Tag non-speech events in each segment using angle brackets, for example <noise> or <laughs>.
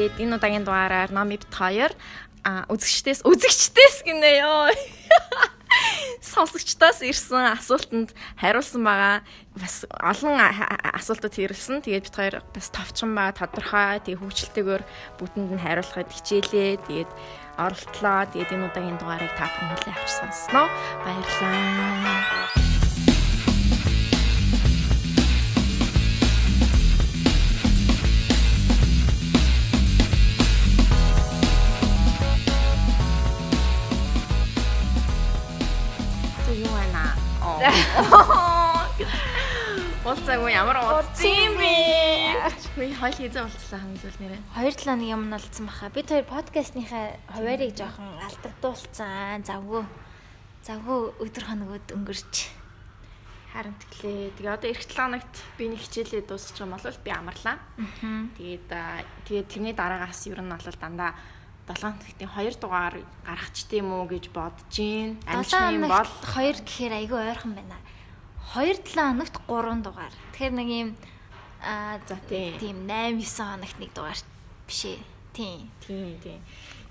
Тэгээд энэ удаагийн дугаараар Номи бит 2 а үзэгчдээс үзэгчдээс гинэ ёо. <laughs> Сонсогчдоос ирсэн асуултанд хариулсан байгаа. Бас олон асуултууд ирсэн. Тэгээд бит хоёр бас товчхон байгаа тодорхой. Тэгээд хөвчлөлтэйгээр бүтэнд нь хариулахад хичээлээ. Тэгээд оролтлоо. Тэгээд энэ удаагийн дугаарыг та бүхэн хүлээн авч сонсноо. Баярлалаа. Уулзаагүй ямар уулзсан бэ? Хөөе хойл хийзээ уулзлаа хамгийн зүйл нэрээ. 2 7 нэг юм налцсан баха. Бид хоёр подкастныхаа хуваарийг жоохон алдагдуулсан. Завгүй. Завгүй өдөр хоногуд өнгөрч. Харин тэглээ. Тэгээ одоо эх 7 хоногт би нэг хичээлээ дуусчих юм бол би амарлаа. Тэгээд тэгээд тэрний дараагаас ер нь бол дандаа 7 хоногтын 2 дугаар гаргач тийм үү гэж бодож гин. Амжилт бол 2 гэхээр айгүй ойрхон байна. 2-7 хоногт 3 дугаар. Тэгэхээр нэг юм аа за тийм 8 9 хоногт нэг дугаар биш ээ. Тийм. Тийм тийм.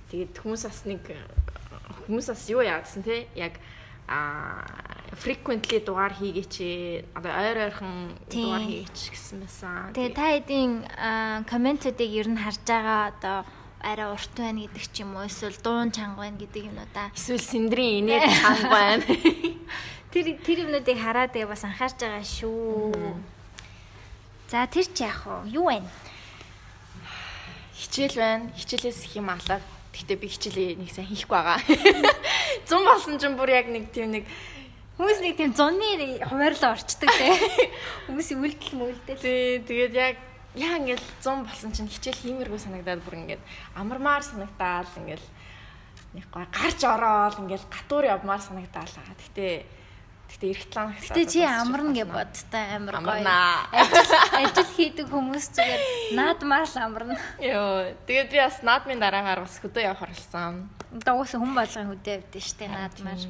Тэгээд хүмүүс бас нэг хүмүүс бас юу яагсан те яг а frequently дугаар хийгээч одоо ойр ойрхон дугаар хийгээч гэсэн байсан. Тэгээ та хэдийн комментуудыг ер нь харж байгаа одоо арай урт байна гэдэг ч юм уу эсвэл дуун чанга байна гэдэг юмудаа эсвэл сэндрийн инээд <laughs> чанга байна <laughs> Тэр тэр юмнуудыг хараад тэгээ бас анхаарч байгаа шүү. За тэр чи яах вэ? Юу вэ? Хичээл байна. Хичээлээс их юм алаад. Гэтэ би хичээлээ нэг сайн хийхгүй байгаа. <laughs> Зун болсон ч бүр яг нэг тийм нэг Хүмүүс нэг тийм зуны хуваарлаа орчдөг те. Хүмүүсийн үйлдэл мүлдэл. Тий, тэгээд яг яа ингээл 100 болсон чинь хичээл хиймэргүй санагдаад бүр ингээд амармаар санагдаал ингээл нэг гой гарч ороод ингээл гатуур явмаар санагдаал байгаа. Гэтэ Гэтэ эрт их. Гэтэ чи амарна гэж бодтой амар гоё. Ажил ажил хийдэг хүмүүс зүгээр наадмаар л амарна. Йоо. Тэгээд би бас наадмын дараагаар бас хөдөө явах орлсон. Дагуус хүн болгон хөдөө явдсан шүү дээ наадмаар.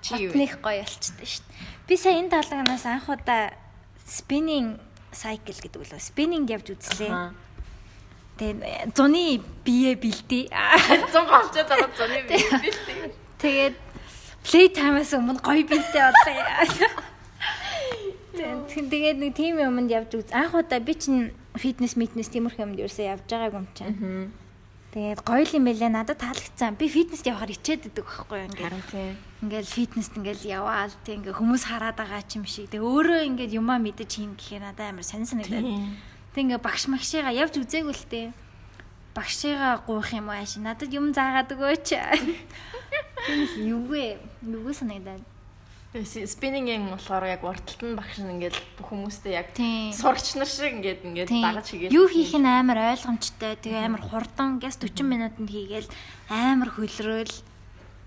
Чи юу? Них гоё болчтой шүү дээ. Би сая энэ талганаас анх удаа spinning cycle гэдэг үлээ. Spinning явж үзлээ. Тэгээд зуны бие бэлдээ. <laughs> Зун болчиход байгаа зуны бие бэлдээ. Тэгээд play time-аас өмнө гоё бинтэй болоо. Тэгээд нэг тийм юмд явж үз. Анх удаа би чинь фитнес митнес тиймэрхүү юмд ерөөсөө явж байгаагүй юм чинь. Тэгээд гоё юм байлаа надад таалагдсан. Би фитнест явахаар ичээд идэг байхгүй юу ингээд. Харин тийм. Ингээл фитнест ингээл яваал тийм ингээ хүмүүс хараад байгаа ч юм шиг. Тэгээ өөрөө ингээд юмаа мэдэж хийн гэхээр надад амар сонь санагдаад. Тэг ингээ багш магшигаа явж үзээгүй л тээ багшигаа гуйх юм ааш надад юм заагаад өгөөч. Юу вэ? Юу санагдаад. Спиннингийн болохоор яг урталт нь багш нь ингээд бүх хүмүүстэй яг сурагч нар шиг ингээд ингээд дагаж хийгээд юу хийх нь амар ойлгомжтой. Тэгээ амар хурдан гэс 40 минутанд хийгээл амар хөлрөөл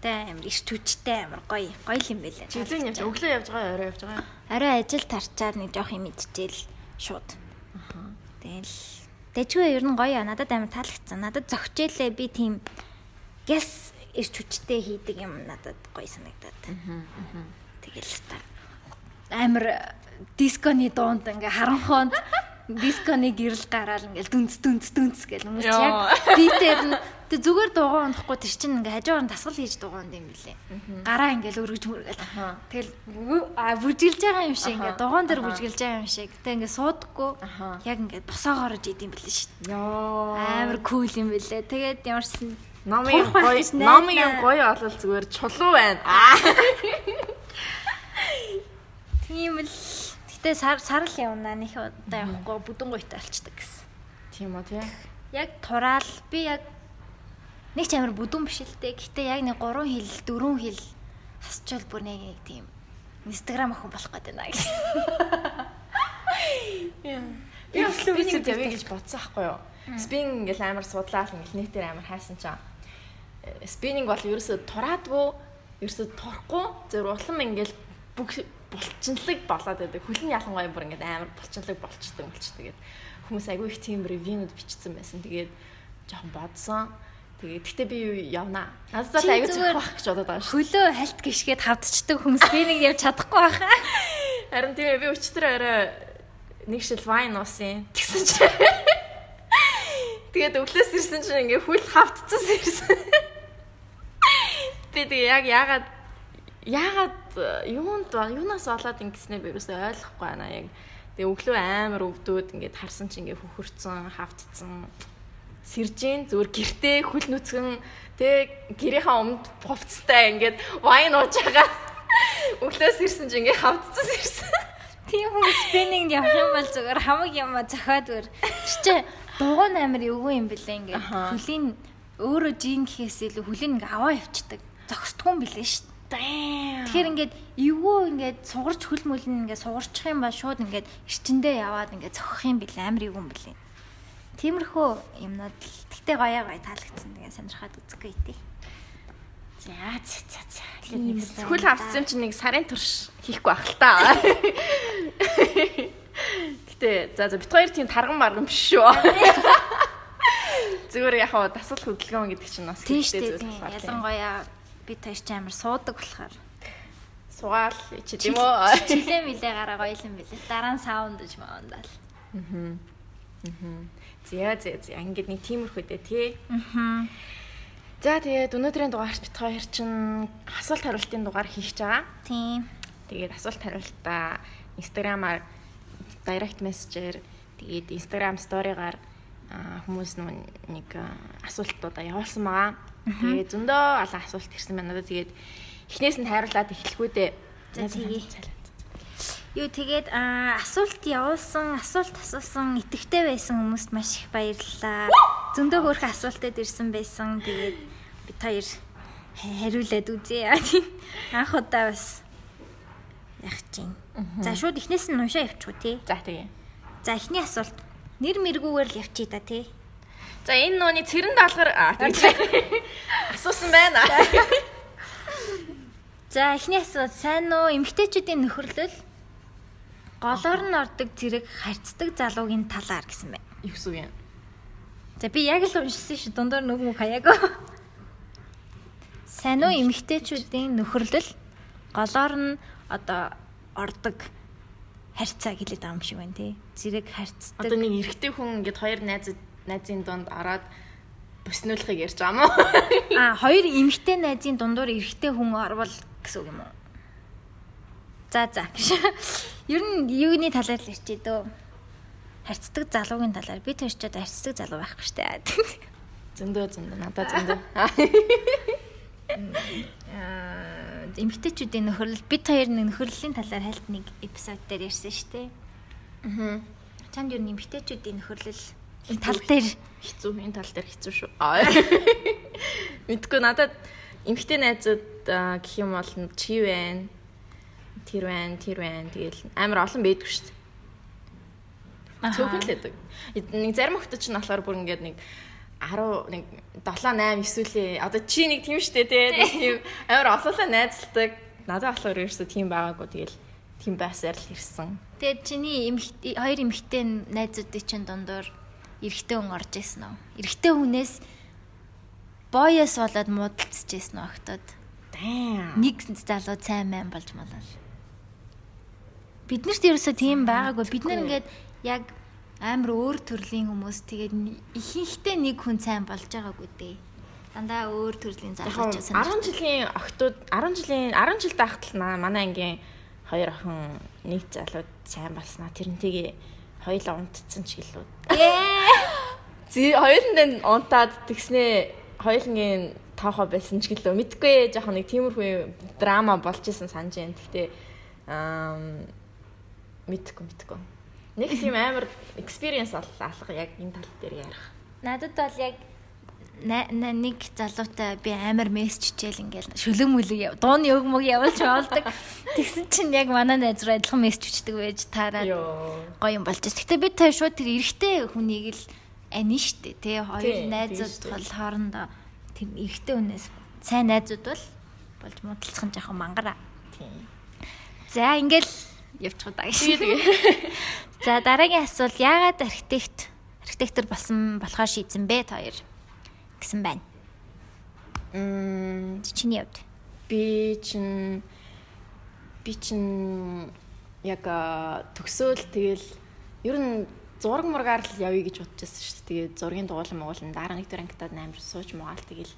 тэ амар иш түчтэй амар гоё гоё юм байлаа. Жилийн явж өглөө явж байгаа орой явж байгаа. Орой ажил тарчаад нэг жоох юм идчихэл шууд. Аха. Тэгэл Дэжгүй ер нь гоё аа. Надад амар таалагдсан. Надад зөгчээлээ би тийм гэс ирч хүчтэй хийдэг юм надад гоё санагдаад. Тэгэл та амар дисконы дуунд ингээ харанхоонд дисконы гэрэл гараал ингээл дүнц дүнц дүнц гэл хүмүүс яг битээр нь тэг зүгээр дуугаа унахгүй тэр чинь ингээ хажуугаар нь тасгал хийж дуугаа юм билээ. Гараа ингээл өргөж мөргөл. Тэгэл а бүжгэлж байгаа юм шиг ингээ дугаан дээр бүжгэлж байгаа юм шиг. Тэг ингээ суудаггүй яг ингээ босоогоорж идэм билээ шүү дээ. Амар кул юм билээ. Тэгээд ямарсан номын гоё номын гоё олол зүгээр чулуу байна. Тийм л Гэтэ сар сар л явна нөх удаа явахгүй бүдэн гуйтай алчдаг гэсэн. Тийм үү тий. Яг тураал би яг нэг ч амар бүдэн биш л дээ. Гэтэ яг нэг 3 хил 4 хил хасчвал бүр нэг тийм Instagram охин болох гэдэг байна гэж. <laughs> Би флүүсэд явъя гэж бодсон байхгүй юу? Спин ингээл амар судлаа л ингээл нэтээр амар хайсан чам. Спиннинг бол ерөөсө тураадгүй, ерөөсө турахгүй, зөв улам ингээл бүх булчинлаг болоод байдаг. Хөлн ялангуяа бүр ингээд амар булчинлаг болчтой болчтой гэдэг. Хүмүүс айгүй их тийм ревьюнууд бичсэн байсан. Тэгээд жоохон бодсон. Тэгээд гэтээ би явнаа. Надад айгүй зөв байх гэж бодоод байгаа шүү. Хөлөө хальт гიშгээд хавдчдаг хүмүүс би нэг явж чадахгүй байхаа. <laughs> Харин тийм би өчтөр орой нэг шил вайн уусан. Тэгсэн чинь Тэгээд өглөөс ирсэн чинь ингээ хүл хавтцсан ирсэн. <laughs> Би тэгээ яг яагаад яагаад юунд юунаас болоод ингэснээ би юусоо ойлгохгүй байна яг. Тэгээ өглөө амар өвдөөд ингээд харсан чинь ингээ хөхөрцөн, хавтцсан сэржин зүгээр гэртээ хүл нүцгэн тэг гэрийнхаа өмнөд хувцастай ингээд вайн ууж байгаа. <laughs> Өглөөс ирсэн чинь ингээ хавтцсан ирсэн. <laughs> Тийм хүмүүс спиннинг явах юм бол зүгээр хамаг юм зохиод өр. Чи дугуун амир эвгүй юм бэлээ ингээ. Хөлийн өөрөө жин гэхээс илүү хөлийн ингээ аваа явцдаг. Зогсдгүй юм бэлээ шүү. Тэгэхээр ингээд эвгүй ингээд сугарч хөл мөлн ингээд сугарчих юм ба шууд ингээд эрчэндээ яваад ингээд зохих юм бэлээ амир эвгүй юм бэлээ. Тиймэрхүү юмнууд л тэгтээ гоё гоё таалагдсан. Тэгээ сонирхоод үзэхгүй тий. За за за за. Хөл авсан чинь нэг сарын турш хийхгүй байх л та. Гэтэ за за бит хоёр тийм тарган марган биш шүү. Зүгээр яг хаа дасгал хөдөлгөөн гэдэг чинь бас хэрэгтэй зүйл байна. Ялангуяа бит хоёр ч амар суудаг болохоор сугаал чи тийм үү? Жилээ милээ гараа гоё юм билээ. Дараа нь саунд гэж маандаал. Аа. Аа. Зя зя зя ингээд нэг тиймэрхүү дээ тий. Аа. За тэгээд өнөөдрийн дугаарт бит хоёр чинь асуулт хариултын дугаар хийх гэж байгаа. Тийм. Тэгээд асуулт хариултаа Instagram-аар direct messenger тэгээд Instagram story-гаар хүмүүс нэг асуултуудаа явуулсан байгаа. Тэгээд зөндөө олон асуулт ирсэн байна. Тэгээд эхнээс нь хайрлаад эхлэхгүй дээ. За тэгье. Юу тэгээд асуулт явуулсан, асуулт асуусан, итгэвтэй байсан хүмүүст маш их баярлалаа. Зөндөө хөөрхөн асуултад ирсэн байсан. Тэгээд бид хоёр хариулаад үзье. <laughs> Анх удаа бас яг чинь. За шууд эхнээс нь уншаа явчихв тий. За тэгээ. За эхний асуулт нэр мэргүүгээр л явчих да тий. За энэ нууны цэрэн даалгар <laughs> асуусан байна. За эхний асуулт сайн уу эмгтээчүүдийн нөхөрлөл голоор нь ордог зэрэг харьцдаг залуугийн талаар гэсэн байна. Юу гэсэн юм? За би яг л уншсан шүү дундаар нүг мөг хаяагаа. Сайн уу эмэгтэйчүүдийн нөхөрлөл голоор нь одоо ордог харьцаа гэлээд байгаа юм шиг байна тий. Зэрэг харьцдаг. Одоо нэг эрэгтэй хүн ингээд хоёр найз найзын дунд ороод бүснүүлэхийг ярьж байгаа юм уу? <laughs> Аа, хоёр эмэгтэй найзын дундуур эрэгтэй хүн орвол гэсэн үг юм уу? За за. <laughs> Ер нь юуны талаар л ярьчээ дөө. Харьцдаг залуугийн талаар би тэрчээд харьцдаг залуу байхгүй штэ. <laughs> Зөндөө зөндөө надад зөндөө. <laughs> эмгтээчүүдийн нөхөрлөл бид хоёр нөхөрлөлийн талаар хальт нэг эпизод дээр ярьсан дээ. Аа. Чамд юу эмгтээчүүдийн нөхөрлөл тал дээр хэцүү энэ тал дээр хэцүү шүү. Мэдгүй надад эмгтээ найзууд гэх юм бол чи байна. Тэр байна, тэр байна. Тэгэл амар олон байдгүй шүү дээ. Цөөхөн л байдаг. Нэг зарим хүмүүс ч нь болохоор бүр ингээд нэг 10 нэг 7 8 эсвэл одоо чи нэг тийм штэ тий тийм амар олоолаа найзалдаг надад болохоор ерөөсө тийм байгаагүй тэгэл тийм байсаар л ирсэн. Тэгээд чиний эмхтэй хоёр эмхтэй найзуудын чинь дундуур эрэгтэй хүн орж исэн үү? Эрэгтэй хүнээс боёс болоод муудалцж исэн үү октод? Damn. Нэг залуу цай мэн болж малаа. Биднэрт ерөөсө тийм байгаагүй. Бид нар ингээд яг амар өөр төрлийн хүмүүс тэгээд ихэнхдээ нэг хүн сайн болж байгаагүй дээ. Дандаа өөр төрлийн залуучууд санаж. 10 жилийн охтууд 10 жилийн 10 жил л манай ангийн хоёр охин нэг залууд сайн болсноо тэрнтэйгээ хоёулаа унтцсан ч гэлөө. Ээ. Хоёуланд унтаад тэгснээ хоёулангийн тоохоо байсан ч гэлөө. Мэдгүй жоохон нэг тиймэрхүү драма болж исэн санаж байна. Гэхдээ аа мэдгүй мэдгүй. Нэг тийм амар experience алга яг энэ тал дээр ярих. Надад бол яг нэг залуутай би амар мессеж чийл ингээл шөлөг мүлэг дууны өг мөг явуулж болдог. Тэгсэн чинь яг манай найз руу адилхан мессеж өчдөг байж таараад гоё юм болж. Гэтэ би та шууд тэр эрэгтэй хүнийг л ани штэ тий хоёр найзууд бол хоорондоо тийм эрэгтэй хүнээс сайн найзууд бол болж муудалцах нь жоохон мангара. Тийм. За ингээл явчихуу даа гэж. За дараагийн асуулт яагаад архитект архитектор болсон болохоор шийдсэн бэ та хоёр гэсэн байна. Мм чиний хувьд би чин би чин яг төгсөөл тэгэл Ер нь зураг мургаар л явъя гэж бодож байсан шүү дээ. Тэгээд зургийн дугуулан муулан дараа нэг дөрөнгөд амар сууж муугаал тэгэл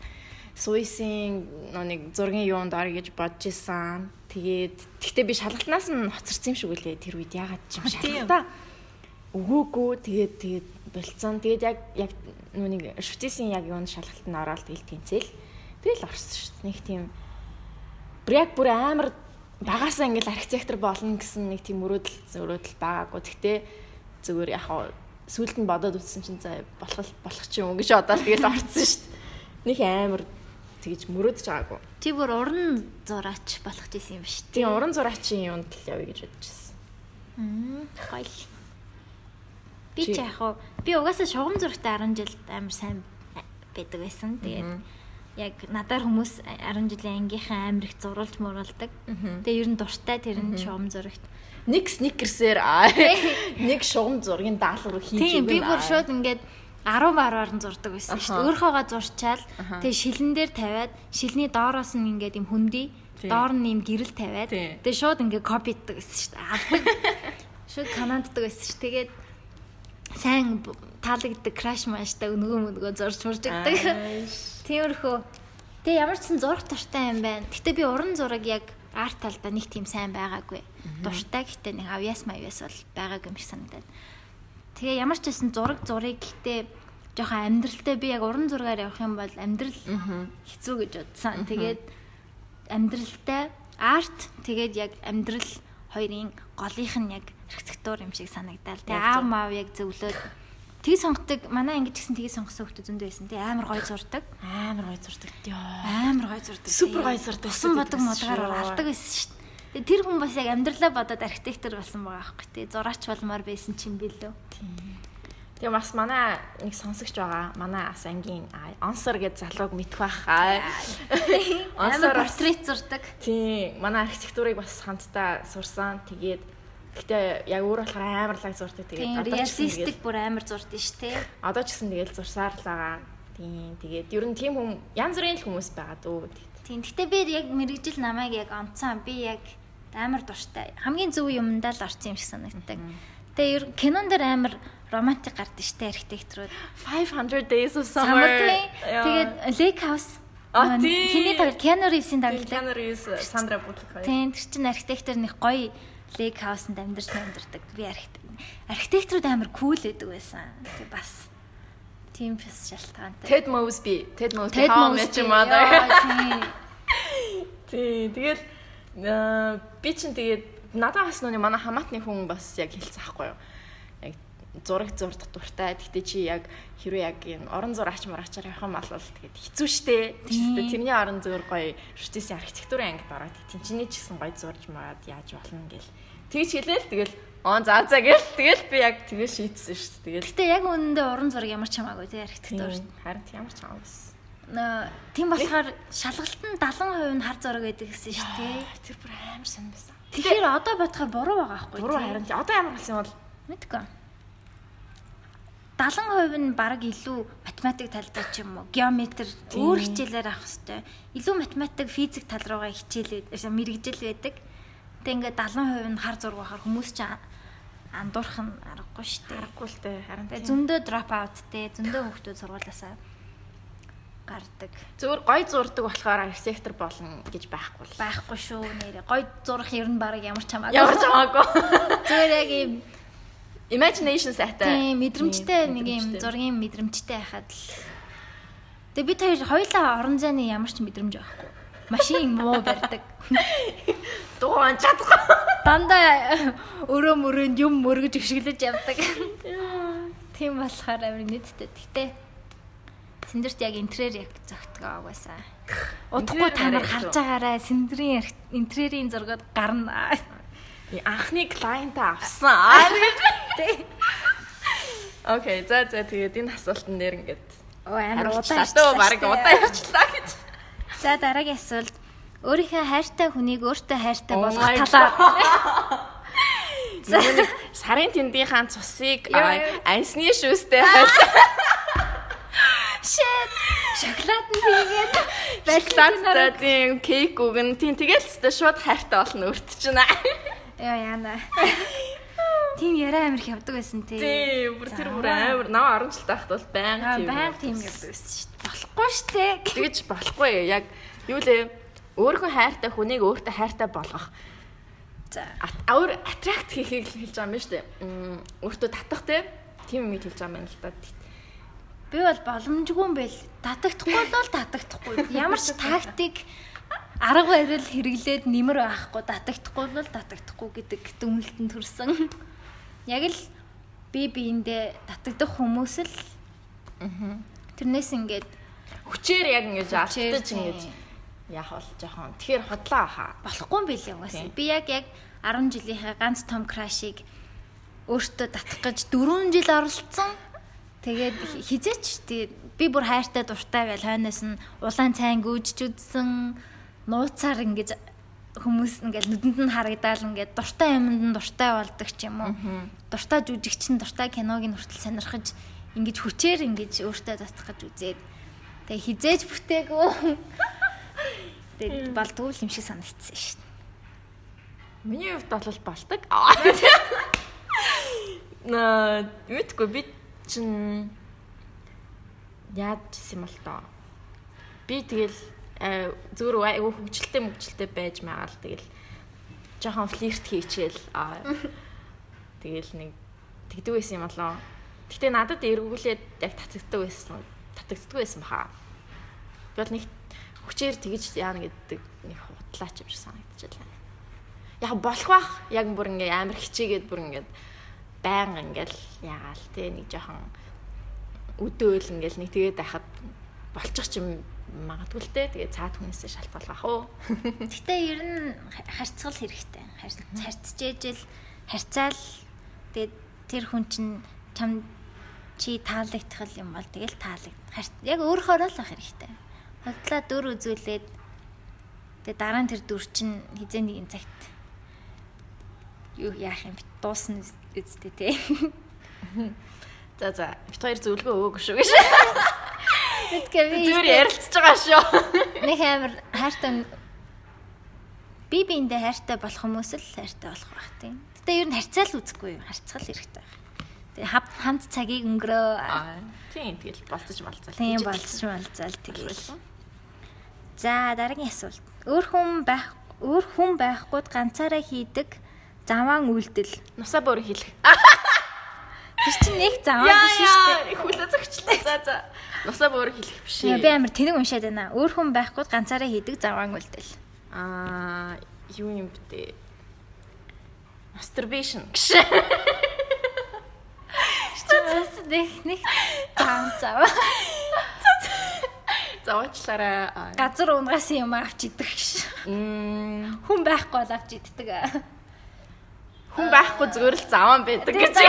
суйсын нэг зургийн юунд ор гэж бодож исэн. Тэгээд тэгтээ би шалгалтнаас нь хоцорсон юм шиг үлээ тэр үед ягаад ч юм шалгалтаа өгөөгүй тэгээд тэгээд болцсон. Тэгээд яг яг нүг шүтээсийн яг юунд шалгалт нь ороод тэгэл тэнцэл. Тэгэл орсон шүү дээ. Нэг тийм бүр яг бүр амар багасаа ингээл архитектор болно гэсэн нэг тийм өрөөдөл өрөөдөл байгаагүй. Тэгтээ зүгээр яг сүулт нь бодоод үтсэн чинь за болох болох ч юм гэж одоо тэгэл орцсон шүү дээ. Нэг амар тэгж мөрөөдөж байгаагүй. Чи бүр уран зураач болох гэсэн юм биш үү? Тийм уран зураачийн юунд л явъя гэж бодож байсан. Мм гоё. Би ч яг хуу би угаасаа шугам зурагтай 10 жил амар сайн байдаг байсан. Тэгээд яг надаар хүмүүс 10 жилийн ангийнхаа амар их зурулж муруулдаг. Тэгээ ер нь дуртай тэр нь шугам зурагт нэг сникерсээр <laughs> нэг шугам зургийн даалгавар хийж өгнө. Тийм би бүр шууд ингээд 10 баругаар нь зурдаг байсан шүү дээ. Өөрхөөгөө зурчаал тэгээ шилэн дээр тавиад шилний доороос нь ингээд юм хөндөй доор нь юм гэрэл тавиад тэгээ шууд ингээд копиддаг байсан шүү дээ. Авдаг. <laughs> Шууд канаддаг байсан шүү. Тэгээд сайн таалагддаг краш маштай нөгөө мөнгөө зурж мурждаг. Тиймэрхүү. Тэгээ ямар ч сан зурах туртай юм байна. Гэтэ би уран зураг яг арт талдаа нэг тийм сайн байгаагүй. Дуртай гэхдээ нэг авьяас мавьяас бол байгаагүй юм шиг санагдаад. Тэгээ ямар ч байсан зураг зурыг гэхдээ жоохон амьдралтай би яг уран зургаар явах юм бол амьдрал хэцүү гэж бодсон. Тэгээд амьдралтай арт тэгээд яг амьдрал хоёрын голынх нь яг архитектур юм шиг санагдал. Тэгээ аав маав яг зөвлөөд Тгий сонгодог манай ингэж гисэн тгий сонгосон хүмүүс зөндөө байсан тий амар гоё зурдаг. Амар гоё зурдаг. Амар гоё зурдаг. Супер гоё зурдаг. Усан бодог модгаар алдаг байсан шүү дээ. Тэр хүн бас яг амьдралаа бодоод архитектор болсон байгаа аахгүй тий. Зураач болмоор байсан чинь билүү. Тэгээ бас манай нэг сонсогч байгаа. Манай ас ангийн онсор гэж залууг мэдэх байх. Онсор портрет зурдаг. Тий. Манай архитектурыг бас хамтдаа сурсан. Тэгээд Гэтэ яг өөр болохоор амар лаг зурдаг. Тэгээд реалистик бүр амар зурдаг ш тэ. Одоо ч гэсэн тэгэл зурсаар л байгаа. Тийм. Тэгээд ер нь тийм хүм янз бүрийн хүмүүс байгаа дөө. Тийм. Гэтэ би яг мэрэгжил намайг яг онцсон. Би яг амар дуртай. Хамгийн зөв юмдаа л орсон юм шиг санагддаг. Тэгээ ер кинон дээр амар романтик гардаг штэ архитектурууд. 500 Days of Summer. Тэгээд Lake House Хиний тоглолт Keanu Reeves-ийн тоглолт. Keanu Reeves, Sandra Bullock. Тийм, тэр чинь архитектор нэг гоё лег хаусанд амьдарч амьдардаг. Би архитекторууд амар кул байдаг байсан. Тэг бас тийм фэс шалтгаантай. Ted Mosby, Ted Mosby How I Met Your Mother. <laughs> Тий, тэгэл би чинь тэгээд надад бас нүний манай хамаатны хүн бас яг хэлсэн аахгүй юу. Яг зураг зурдах дуртай. Гэхдээ чи яг хэрвээ яг энэ орон зураач марачаар явах юм бол тэгээд хэцүү шттэ. Тэрний орон зур гоё шүтээсийн архитектурын ангид ороод тэнчний ч гэсэн гоё зурж мараад яаж болно гэл Тэгж хэлээл тэгэл он заа заа гэл тэгэл би яг тэгээ шийдсэн шүү дээ. Тэгэл. Гэтэ яг үнэндээ уран зураг ямар ч хамаагүй тий архитектур. Харин ямар ч хамаагүй. Тийм болохоор шалгалт нь 70% нь хар зураг байдаг гэсэн шүү дээ. Тэр бүр амар сонь байсан. Тэгэхээр одоо бодохоор буруу байгаа байхгүй тий. Буруу харин одоо ямар болсон бол мэдгүй. 70% нь баг илүү математик талдаа ч юм уу геометр өөр хичээлээр авах хэрэгтэй. Илүү математик физик тал руугаа хичээлээд мэрэгжил байдаг. Тэг ингээд 70% нь хар зураг байхаар хүмүүс ч андуурах нь аргагүй шүү дээ. Аргагүй л дээ. Харин зөндөө drop out дээ. Зөндөө хүмүүс сургуулаасаа гардаг. Зүгээр гой зурдаг болохоор архитектор болно гэж байхгүй л. Байхгүй шүү нэрээ. Гой зурах ер нь баг ямар ч хамаагүй. Ямар ч хамаагүй. <laughs> Зүгээр яг юм imagination сайтай. Тийм, мэдрэмжтэй нэг юм зургийн мэдрэмжтэй байхад л. Тэгээ бид хоёр хоёулаа орон зайны ямар ч мэдрэмж байхгүй машин муу барьдаг. <laughs> Дугаан чадахгүй. Дандаа өрөө мөрөнд юм мөргөж гიშгэлж явдаг. <laughs> Тийм болохоор амар нийттэй. Гэтэ Синдерт яг интерьер яг зөгтгөө байсан. Удахгүй та нар харж байгаарай. Синдрийн интерьерийн зургууд гарна. Анхны клиент авсан. Окей, за за тэгээд энэ асуултан дээр ингээд амар удаан шүү. Бараг удаан ярьчлаа гэж. За дараагийн асуулт. Өөрийнхөө хайртай хүнийг өөртөө хайртай болгох талаар. За сарын тэндийнхаа цусыг ансны шүүстэй хайртай. <laughs> Shit. Шоколад нь тэгээд шоколадтай тийм кейк өгөн тийм тэгэл ч шууд хайртай болно өөрт чинь. Яа яана. тийм яриа амир хявдаг байсан тий. Тий, бүр тэр бүр амар наа 10 жил таахт бол байнга тийм байнга тийм явдаг байсан шүү дээ. Болохгүй шүү дээ. Тэгэж болохгүй. Яг юу лээ өөрийнхөө хайртай хүнийг өөртөө хайртай болгох. За. Өөр аттракт хийхийг хэлж байгаа юм шүү дээ. Өөртөө татах те. Тийм юм хэлж байгаа юм байна л да. Би бол боломжгүй юм байл. Татагдахгүй бол татагдахгүй. Ямар ч тактик арга барил хэрэглээд нэмэр байхгүй татагдахгүй бол татагдахгүй гэдэг дүмэлтэн төрсөн. Яг л би биэндээ татагдах хүмүүс л тэрнээс ингээд хүчээр яг ингэж алдаж ингэж яах бол жоохон тэгэхээр хотлоо хаа болохгүй юм билээ угаасаа. Би яг яг 10 жилийнхээ ганц том крашийг өөртөө татах гэж 4 жил оролцсон. Тэгээд хизээч би бүр хайртай дуртай байл хойноос нь улаан цайн гүйжж үдсэн нууцаар ингэж хүмүүс ингээд нүдэнд нь харагдаал ингээд дуртай юмд нь дуртай болдог ч юм уу. Дуртай жүжигчин дуртай киног нь хүртэл сонирхож ингэж хүчээр ингэж өөртөө засах гэж үзээд тэгээ хизээж бүтээгүй. <laughs> Тэгээд балдгүй юм шиг санагдсан шүү дээ. Миний хувьд бол болдог. <laughs> Наа, мэдгүй би чин яаж юм бол тоо. Би тэгэл Э, зүгээр айгүй хөвгчлээ мөвгчлээ байж магаал тэгэл жоохон флирт хийчихэл <laughs> тэгэл нэг тэгдэг байсан юм болоо. Гэтэ надад эргүүлээд яг татагддаг байсан. Татагддаг байсан баха. Бол нэг хүчээр тэгж яана гэдэг нэг хутлаач юм шиг санагдчихлаа. Яг болох бах яг бүр ингээ амар хичээгээд бүр ингээ баян ингээл ягаал те нэг жоохон өдөөл ингээл нэг тэгээд байхад болчих юм магадгүй л дээ. Тэгээ цаад хүнээсээ шалтгаалгах уу. <laughs> Гэтэ ер нь харьцгал хэрэгтэй. Харьцжээж л харьцаал тэгээ тэр хүн чинь чам чи таалагдтал юм бол тэгэл таалагд. Яг өөрөөрөө л ах хэрэгтэй. Хотлоо дүр үзүүлээд тэгээ дараа нь тэр дүр чинь хизээ нэгэн цагт юу яах юм дуусна үсттэй те. За за бит хоёр зөвлөгөө өгөөг шүү гэж. Мэдгээ би зүгээр ярилцж байгаа шүү. Нэг амар хайртай би биэндээ хайртай болох хүмүүс л хайртай болох байх тийм. Гэтэ ер нь харьцаал үзэхгүй юу? Харьцгал хэрэгтэй байх. Тэгээ хамт цагийг өнгөрөө. Тийм тэгэл болцож малцаал. Тийм болцож малцаал тэгэл. За дараагийн асуулт. Өөр хүн байх өөр хүн байхгүйд ганцаараа хийдэг заваан үйлдэл. Нусаа бүр хийлэх. Тэр чинь нэг заваа биш шүү дээ. Хүлээ зөгчлээ. За за. Нусаа бүр хэлэх биш. Би амар тэнэг уншаад байна. Өөр хүн байхгүй ганцаараа хийдэг заваан үлдэл. Аа, юу юм бэ? Masturbation <laughs> гэж. Чаас нэг нэг зам зав. Заваачлаараа газар унгаас юм авч идэх гэж. Хүн байхгүй бол авч иддэг. Хүн байхгүй зүгээр л заван байдаг гэж. <laughs>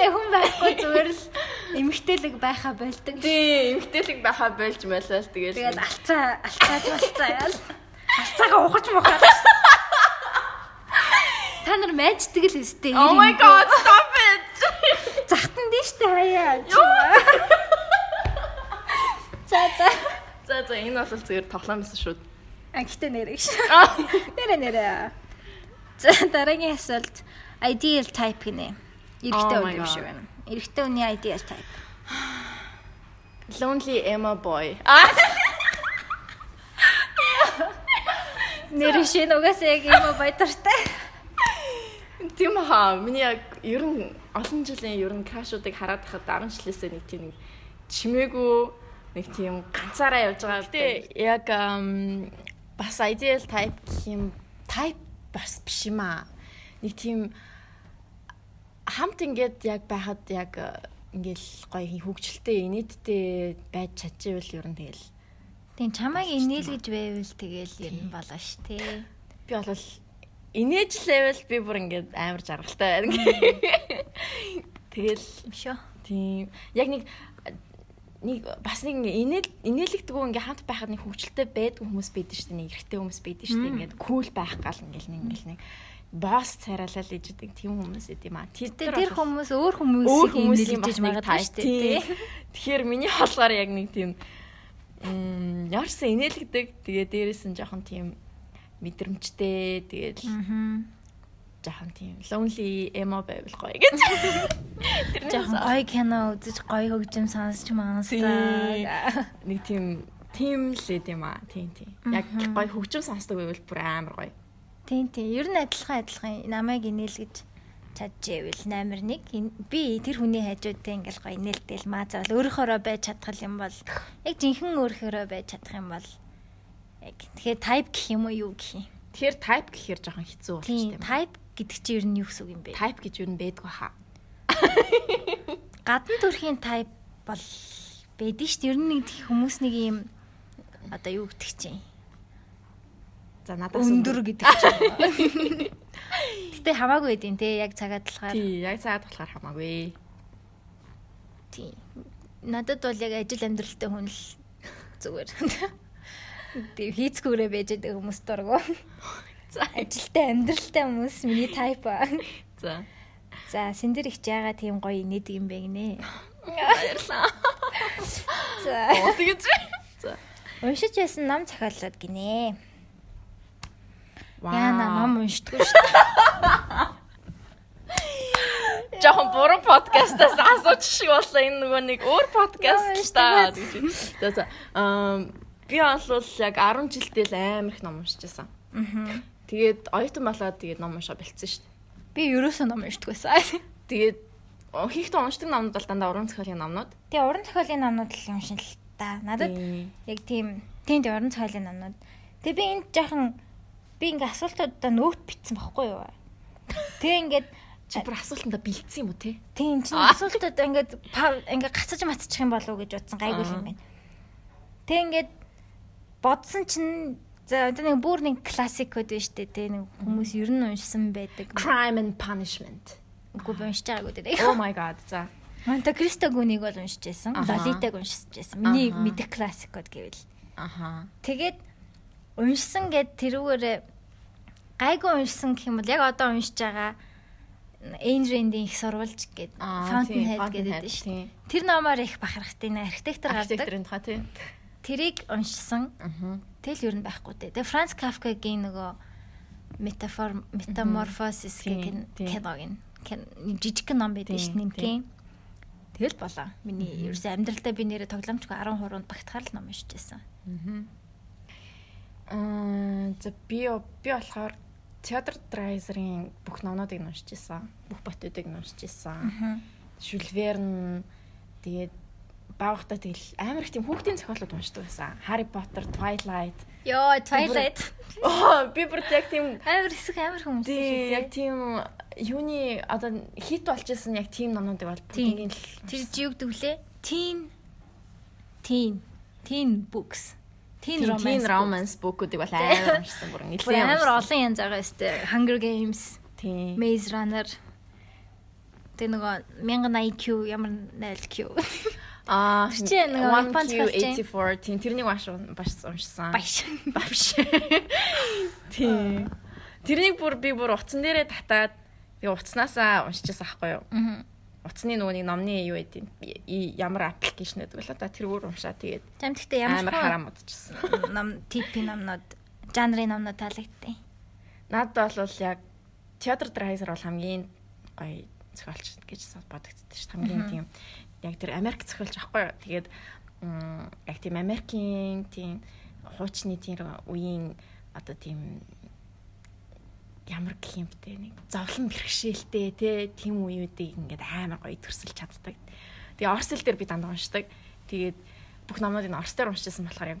Тэ хүн байхгүй зүгээр л эмгтээлэг байхаа болдог. Тий, эмгтээлэг байхаа болж байлаа л тэгэл. Тэгээд алцаа алцаад болцаа яал. Алцаагаа ухаж мухаад. <laughs> Та нар майждаг л өстэй. Oh my god, stop it. <laughs> Захтан дээ штэ хаяа. За за. За за энэ бол зүгээр тоглоом байсан шүү. А гэтээ нэрэг ш. Нэрэ нэрэ. За <laughs> дараагийн асуулт ideal type гинэ. Эрэгтэй хүн юм шиг байна. Эрэгтэй хүний ideal type. Lonely emo boy. <laughs> Нэр шин угаасаа яг emo boy дуртай. <laughs> Тийм хаа. Миний яг ер нь олон жилийн ер нь крашуудыг хараад байхад 10 жилээсээ нэг тийм нэг чимээгүй нэг тийм ганцаараа явж байгаа. Гэтэ яг бас ideal type гэх юм type бас биш юм аа. Нэг тийм хамт ингээд яг байхад яг э, ингээл гоё хөвгчлөлтэй инээдтэй байж чадчихвэл ер нь тэгэл. Тийм чамайг инээлгэж байвал тэгэл ер нь болоо ш тээ. Би бол инээж левел би бүр ингээд амар жаргалтай байна. <laughs> Тэгэл шүү. Тийм. Яг нэг нэг бас нэг инээл инээлэгдэггүй ингээ хамт байхад нэг хөвгчлөлтэй байдгүй хүмүүс байдаг шүү дээ. Нэг эрэгтэй хүмүүс байдаг шүү дээ. Ингээд кул байх гал ингээл нэг ингээл нэг босс царайлал ээж идэг тийм хүмүүс эд юм аа. Тэр тэр хүмүүс өөр хүмүүсийг инээлгэж магадгүй шүү дээ. <laughs> Тэгэхээр миний болохоор яг нэг тийм м яарсан инээлгдэг. Тэгээ дээрээс нь жоохон тийм мэдрэмжтэй. Тэгээд жаахан тийм lonely emo байвал гоё гэж. <laughs> Жаахан гоё кино үзэж гоё хөгжим сонсч маанастаа. Нэг тийм тийм л ээ тийм аа. Тийм тийм. Яг гоё хөгжим сонсдог байвал бүр амар гоё. Тийм тийм. Ер нь адилхан адилхан намайг инээлгэж чадчихвэл номер 1 би тэр хүний хажуудтай ингээл гоё нээлтэл маазаал өөрөөхөөрөө байж чадах юм бол яг жинхэнэ өөрөөхөөрөө байж чадах юм бол яг тэгэхээр type гэх юм уу юу гэх юм. Тэгэхээр type гэхээр жоохон хэцүү болчих тийм. Type гэдэг чинь ер нь юу гэсэн үг юм бэ? Type гэж юу нбэдгүй хаа. Гадна төрхийн type бол бэдэн шүү дээ. Ер нь нэг хүмүүс нэг юм одоо юу гэдэг чинь. За надаас өндөр гэдэг чинь. Гэтэ хамаагүй байдیں۔ те яг цагаад болохоор. Тий, яг цагаад болохоор хамаагүй. Тий. Надад бол яг ажил амьдралтай хүн л зүгээр. Тэг хийцгүүрээ байж байгаа хүмүүс дургу. За ажилтай амьдралтай хүмүүс миний тайп аа. За. За синдэр их жаага тийм гоё нэдэг юм бэ гинэ. Баярлаа. За. Тэгэж. За. Уншиж байсан ном зохиоллоод гинэ. Яна ном уншдаггүй шүү дээ. Жохон буруу подкастаас асууж шиг боллоо энэ нөгөө нэг өөр подкаст та гэж. За за. Аа би бол яг 10 жилдээ л амар их ном уншиж байсан. Аа. Тэгээд оюутан болоод тэгээд ном уншаа бэлдсэн шүү дээ. Би ерөөсөө ном уншдаг байсан. <laughs> Тэгээд хийхдээ уншдаг номнууд бол дандаа уран зохиолын номнууд. Тэгээ уран зохиолын номнууд л уншин л та. Надад яг тийм тийм уран зохиолын номнууд. Тэгээ би энд жаахан би ингээ асуултуудаа нөт битсэн байхгүй юу? Тэгээ ингээд чи бүр асуултанда бэлдсэн юм уу те? Тийм чи асуултууд ингээд ингээ гацаж матчих юм болов уу гэж бодсон гайгүй юм байна. Тэг ингээд бодсон чинь За одоо нэг бүр нэг классик код байна шүү дээ. Тэ нэг хүмүүс ер нь уншсан байдаг. Crime and Punishment. Үгүй уншиж байгаагүй дээ. Oh my god. За. Монте Кристо гүнийг бол уншиж байсан. Лолитаг уншиж байсан. Миний мэдих классик код гэвэл. Аха. Тэгээд уншсан гэд тэрүүгээр гайгүй уншсан гэх юм бол яг одоо уншиж байгаа Rand-ийн их сурвалж гэдэг Fountainhead гэдэг шүү дээ. Тэр номоор их бахархтай нэ архитектор гардаг. Архитекторын тухай тийм. Тэрийг уншсан. Тэгэл ер нь байхгүй дээ. Тэгээ Франц Кафкагийн нөгөө метафор метаморфозис гэх киног ин жижиг ном байдаг шүү дээ. Тэгэл болоо. Миний ерөөсөө амьдралдаа би нэрээ тоглоомчгүй 10 хуруунд багтахаар л ном уншижсэн. Аа за би би болохоор Theodor Dreiser-ийн бүх номнуудыг уншижсэн. Бүх ботуудыг уншижсэн. Verne тэгээд баахта тэгэл амар их тийм хүүхдийн зохиолууд уншдаг байсан. Harry Potter, Twilight. Йоо, Twilight. Оо, би бүр яг тийм амар хэсэг амар хүмүүс. Тийм, яг тийм юуны одоо хит болж исэн яг тийм номнуудыг бол бүгдийн л тэр гэдэг вүлээ? Teen teen teen books. Teen romance. Teen romance book-уудыг бол амар уншсан бүр <laughs> нэлээд амар олон янз байгаа өстэй. Hunger Games, тийм. Maze Runner. Тэ нөгөө 1000 IQ ямар 0 Аа чи нэг 184 тийм тэрнийг маш баш уншсан. Баш. Баш. Тийм. Тэрнийг бүр би бүр утсан дээрээ татаад тэгээ утаснаасаа уншижсэн аахгүй юу? Аа. Утасны нөгөө нэг номны юу гэдэг ямар аппликейшн гэдэг вэ? Одоо тэр өөр уншаа тэгээд. Там гэхдээ ямар амар хараа модчихсан. Ном типийн номнууд, жанрын номнууд таалагдтыг. Надад бол яг театр драйзер бол хамгийн гоё зохиолч гэж бодогдсон шүү. Хамгийн тийм яг тэр Америк зохиолч аахгүй юу. Тэгээд яг тийм Америкийн тийм хуучны тийм үеийн одоо тийм ямар гэх юм бэ нэг зовлон бэрхшээлтэй те тийм үеүүдийг ингээд амар гоё төрсөлж чаддаг. Тэгээ орс хэл дээр би дандаа уншдаг. Тэгээд бүх номуудыг орс дээр уншижсэн болохоор яг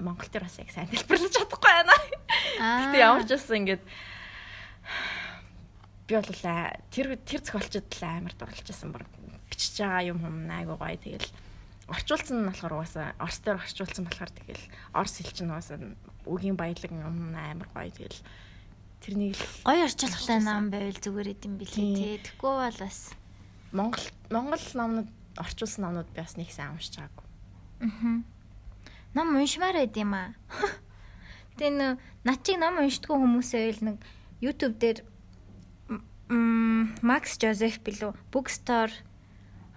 монгол дээр бас яг сайн тайлбарлаж чадахгүй байна. Гэтэ ямар ч байсан ингээд би бол тэр тэр зохиолчд л амар дурлж байсан баг бичиж байгаа юм юм айгу гоё тэгэл орчуулсан нь болохоор угаасаа орс дээр орчуулсан болохоор тэгэл орс хэл чинь угаасаа үгийн баялаг юм амар гоё тэгэл тэрнийг л гоё орчуулгатай ном байвал зүгээр идэм билээ тий Тэгэхгүй бол бас Монгол Монгол номнууд орчуулсан номнууд би бас нэг сайн уншиж байгаагүй. Аа. Ном уншмаар байд юм аа. <laughs> Тэгээ нөө над чиг ном уншдаггүй хүмүүсээ байл нэг YouTube дээр Макс Жозеф билүү Bookstore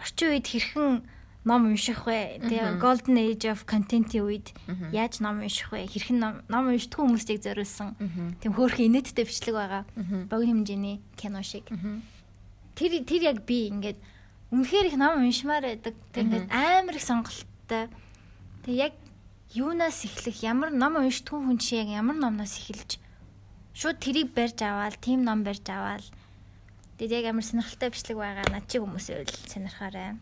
орчин үед хэрхэн ном унших вэ? Тэгээ golden age of content-ийн үед яаж ном унших вэ? Хэрхэн ном ном уншдаг хүмүүстийг зориулсан. Тийм хөөрхөн инээдтэй бичлэг байгаа. Богино хэмжээний кино шиг. Тэр тэр яг би ингээд үнэхээр их ном уншмаар байдаг. Тэр ингээд амар их сонголттой. Тэгээ яг юунаас эхлэх, ямар ном уншдаг хүн чи яг ямар номноос эхэлж шууд тэрийг барьж аваад, тим ном барьж аваад тэгээд яг амар сонирхолтой бичлэг байгаа. Над чи хүмүүсээ үл сонирхоорой.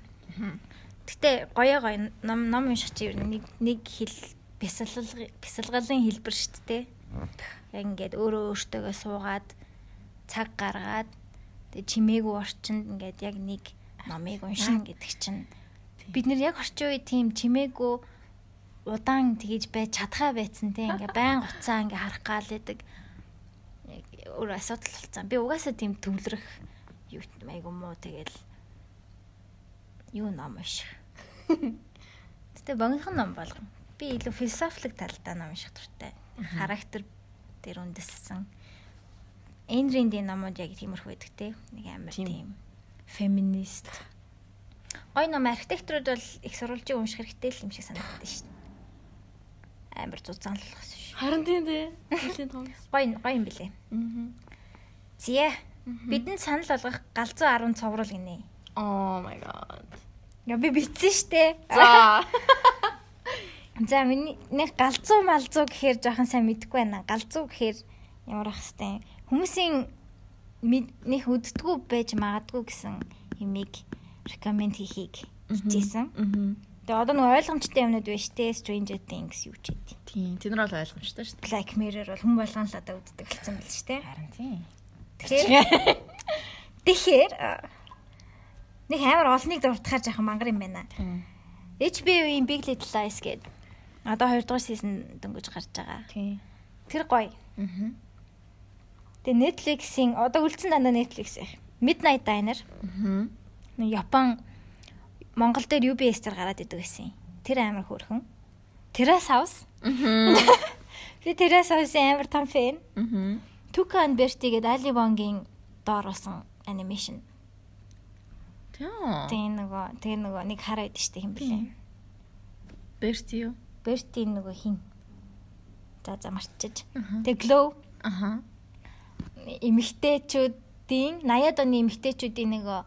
Гэтэ гоё гоё ном ном унших чи нэг нэг хэл бясалгал бясалгалын хэлбэр шүү дээ. Яг ингээд өөрөө өөртөөгөө суугаад цаг гаргаад тэг чимээгүй орчинд ингээд яг нэг номыг уншин гэдэг чинь. Бид нэр яг орчин үе тийм чимээгүй удаан тгийж байж чадхаа байцсан те. Ингээ <laughs> байн уцаа ингээ харах гал байдаг өөр асуудал болсон. Би угаасаа тийм төвлөрөх юу айгу муу тэгэл юу ном унших <laughs> Гэтэ богинохон ном болгоно. Би илүү философик талдаа ном унших дуртай. Характер дээр үндэслсэн. Эндрийн номууд яг тиймэрхүү байдаг те. Нэг амар тийм феминист. Гой ном архитекторууд бол их сурвалжийг унших хэрэгтэй л юм шиг санагддаг шин. Амар зузаанлах. Харин тийм дээ. Нэлийн том. Гой гой юм билэ. Аа. Зя. Бидэнд санал болгох галзуу 10 цовруул гинэ. Oh my god. Я би битсэн штэ. За. <laughs> За миний нэг галзуу малзуу гэхээр жоохон сайн мэдэхгүй байна. Галзуу гэхээр ямар ах хэвтэй. Хүмүүсийн нэг үздэггүй байж магадгүй гэсэн юмыг рекоменд хийхийг хичээсэн. Тэгээ одоо нэг ойлгомжтой юмнууд байна штэ. Stranger Things юу ч гэдэг. Тийм. Тэд нар бол ойлгомжтой шүү дээ. Black Mirror бол хүн болгон л одоо үздэг болсон байл штэ. Харин тийм. Тэгэхээр <laughs> Тэгэхээр нэг амар олныг дуртахаар жоохон мангар юм байна. HBO-ийн Big Little Lies гэдэг одоо 2 дугаар сизон дөнгөж гарч байгаа. Тийм. Тэр гоё. Аа. Тэгээ Netflix-ийн одоо үлдсэн дандаа Netflix их. Midnight Diner. Аа. Япон Монгол дээр UBS-тер гараад идэг гэсэн. Тэр амар хөөрхөн. Terrace <laughs> House. Би Terrace House-ийн амар том фэн. Tuca and Bertie гэдэг Ali Wong-ийн доор болсон анимашн. Тэгээ нөгөө тэгээ нөгөө нэг хараад идэв штэ юм блэ. Берти юу? Берти нөгөө хин. За за марчиж. Тэгээ Glow Аха. эмэгтэйчүүдийн 80-ад оны эмэгтэйчүүдийн нөгөө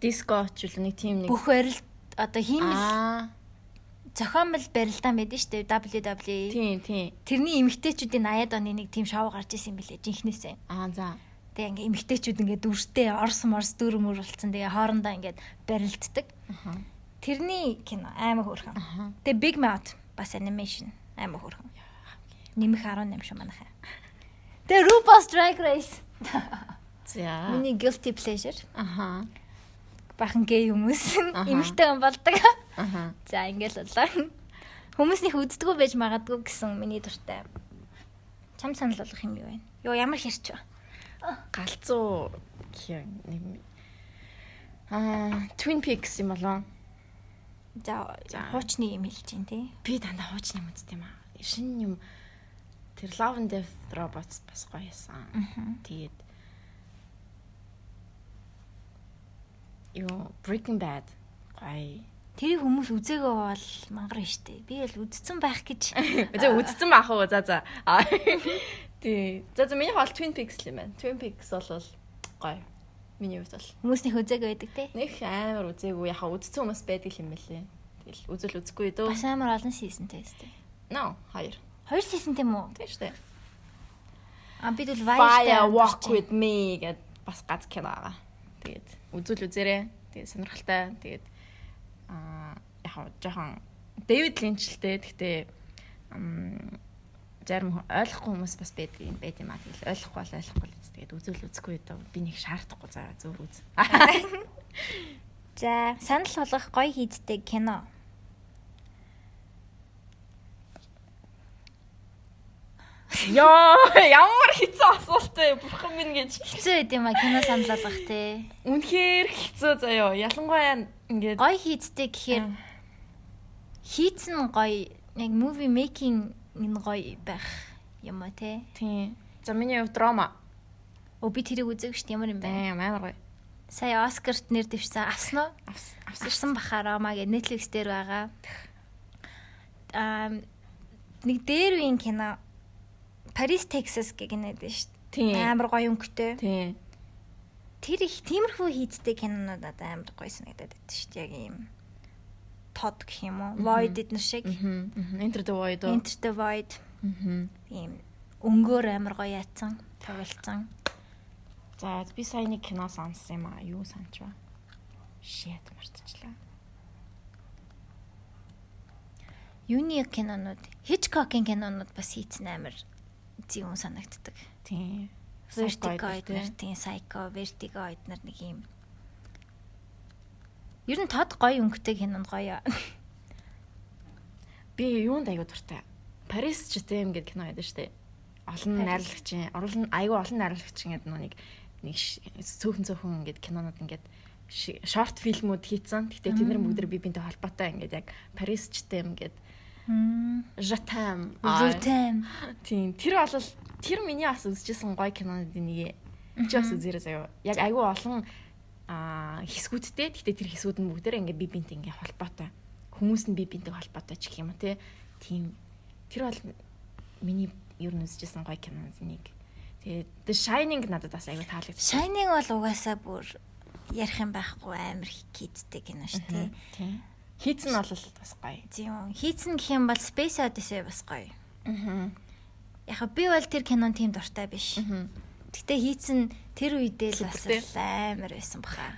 Диско ч үл нэг тийм нэг. бүх барилт одоо хиймэл Аа. зохиомл барилдаан байдаг штэ WWE. Тийм, тийм. Тэрний эмэгтэйчүүдийн 80-ад оны нэг тийм шоу гарч исэн юм билэ жинхнээсээ. Аа, за. Тэгээ ингээ эмэгтэйчүүд ингээ дүрстэй орс морс дүр мөр болцсон. Тэгээ хоорондоо ингээ барилддаг. Аха. Тэрний кино аймаг хөөрхөн. Тэгээ Big Mouth бас animation аймаг хөөрхөн. Нэмэх 18 шүү манайхаа. Тэгээ RuPaul's Drag Race. За. Миний guilty pleasure. Аха. Бахан гей хүмүүс эмэгтэй хүн болдог. Аха. За ингээл боллоо. Хүмүүсний хүздэггүй байж магадгүй гэсэн миний дуртай. Чам санал болгох юм юу вэ? Йоо ямар хэрч вэ? Галзуу гэх нэг Аа, Twin Peaks юм болоо. За хуучны юм хэлж чинь тий. Би дандаа хуучны юм үзт юм аа. Шинэ юм тэр Love and Death Robots бас гоё ясан. Тэгээд Юу Breaking Bad гоё. Тэрийг хүмүүс үзээгөө бол мангар штэ. Би бол үзсэн байх гэж. <laughs> За үзсэн баах уу? За за. Аа. Тий. За за миний хол Twin Peaks л юм байна. Twin Peaks бол гоё. Миний хувьд бол Хүмүүсний үзээг байдаг тий. нэг амар үзээгүй яхаа үзсэн хүмүүс байдаг юм байлээ. Тэгэл үзэл үзэхгүй дөө. Бас амар олон сизонтэй штэ. No, хоёр. Хоёр сизонтэй мүү? Тийм шүү дээ. А бид бол Fire Walk with Me гэд бас гац кино байгаа. Тэгээд үзүүл үзээрэй. Тэгээд сонирхолтой. Тэгээд аа яхаа жоохон Дэвид Линчлтэй. Гэхдээ зарим ойлгохгүй хүмүүс бас байдаг юм байт юм аа. Тэгэл ойлгохгүй бол ойлгохгүй л үз. Тэгээд үзүүл үзэхгүй дөө би нэг шаардахгүй заа зөөр үз. За, санал болгох гоё хийдтэй кино. Йоо, ямар хэцүү асуулт вэ? Бурхан минь гэж. Хэцүү байд юм а кино санал болгох те. Үнэхээр хэцүү заяо. Ялангуяа ингээд Гоё хийдтэй гэхээр хийцэн гоё яг movie making нь гоё байх юм а те. тийм. За миний хувьд драма. Өө би тэрийг үзег шүү дээ ямар юм бэ? Амар гоё. Сая Оскарт нэр дэвшсэн авсан уу? Авс- Авсан бахаа Рома гэ Netflix дээр байгаа. Аа нэг дээр үеийн кино Paris Texas дээ шүү дээ. Амар гоё өнгөтэй. Тийм. Тэр их тиймэрхүү хийцтэй кинонууд надад амар гоё санагдаад байдаг шүү дээ. Яг ийм тод гэх юм уу? Void эднэр шиг. Enter the Void. Enter the Void ийм өнгөөр амар гоё яатсан, тоглолцсон. За би сая нэг кино сонссон юм аа. Юу санчваа? Shit мартчихлаа. Юуны кинонууд, Hitchcock-ийн кинонууд бас хийцэн амар зүүн санагддаг. Тийм. Vertigo Psycho эднэр тийм Psycho, Vertigo эднэр нэг юм. Ер нь тод гоё өнгөтэй кинонд гоё. Би юунд аягүй дуртай. Paris GTM гэдэг кино байдаг шүү дээ. Олон Paris. найрлагчийн, олон аягүй олон найрлагчийн гэдэг нэг нэг цөөхөн цөөхөн ингээд кинонууд ингээд шорт фильмүүд хийцэн. Гэтэ тэд нар бүгд би бинтэй холбоотой ингээд яг Paris GTM гэдэг Мм. Jatam. Rutem. Тийм. Тэр бол тэр миний бас үзчихсэн гоё кинонуудын нэг. Чи бас үзээрэй заяа. Яг айгүй олон аа хэсгүүдтэй. Гэтэ тэр хэсгүүд нь бүгдээрээ ингээ би бинт ингээ холбоотой. Хүмүүс нь би бинтэй холбоотой ч гэх юм уу те. Тийм. Тэр бол миний ер нь үзчихсэн гоё кинонуудын нэг. Тэгээд The Shining надад бас айгүй таалагдсан. Shining бол угаасаа бүр ярих юм байхгүй амар хийцтэй кино шүү дээ. Тийм. Хийцэн бол бас гоё. Тийм. Хийцэн гэх юм бол Space Odyssey бас гоё. Аа. Яг би бол тэр кинон тийм дуртай биш. Аа. Гэтэ хийцэн тэр үедээ л бас амар байсан баха.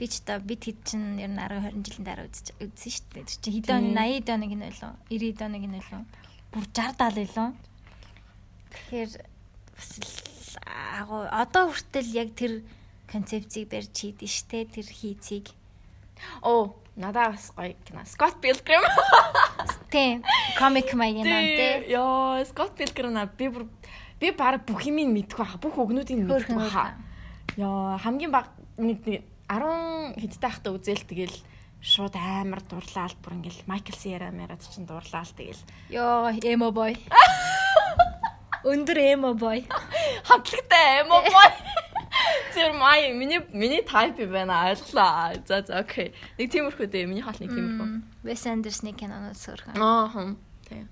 Би ч та бид хэд чин ер нь 10 20 жилийн дараа үзэж үзсэн шүү дээ. Тэр чинь хэд он Тийм. 80 оны кино лөө 90 оны кино лөө бүр 60 70 лөө. Тэгэхээр бас агуу одоо хүртэл яг тэр концепцийг барьж хийдэж штэ тэр хийцийг. Оо, надад бас гоё кино. Scott Pilgrim. <laughs> Тийм. Комик маягийн те. Яа, Scott Pilgrim на би бүр би баг бүх юм мэдгүй хаа. Бүх өгнүүдийг Хөөрхөн хаа. Яа, хамгийн баг нэг нэг 10 хэдтэй хахта үзэл тэгэл шууд амар дурлаал бүр ингээл Майкл Сиера мэрад чинь дурлаал тэгэл Йоо, эмо бой. Өндөр эмо бой. хамтлагтай юм уу бой. Тэр май миний миний тайп байна ойлголоо. За за окей. Нэг тиймэрхүү дээ. Миний хаалт нэг тиймэрхүү. Вес Андерсны кинонууд сөрхөн. Аа хм. Тийм.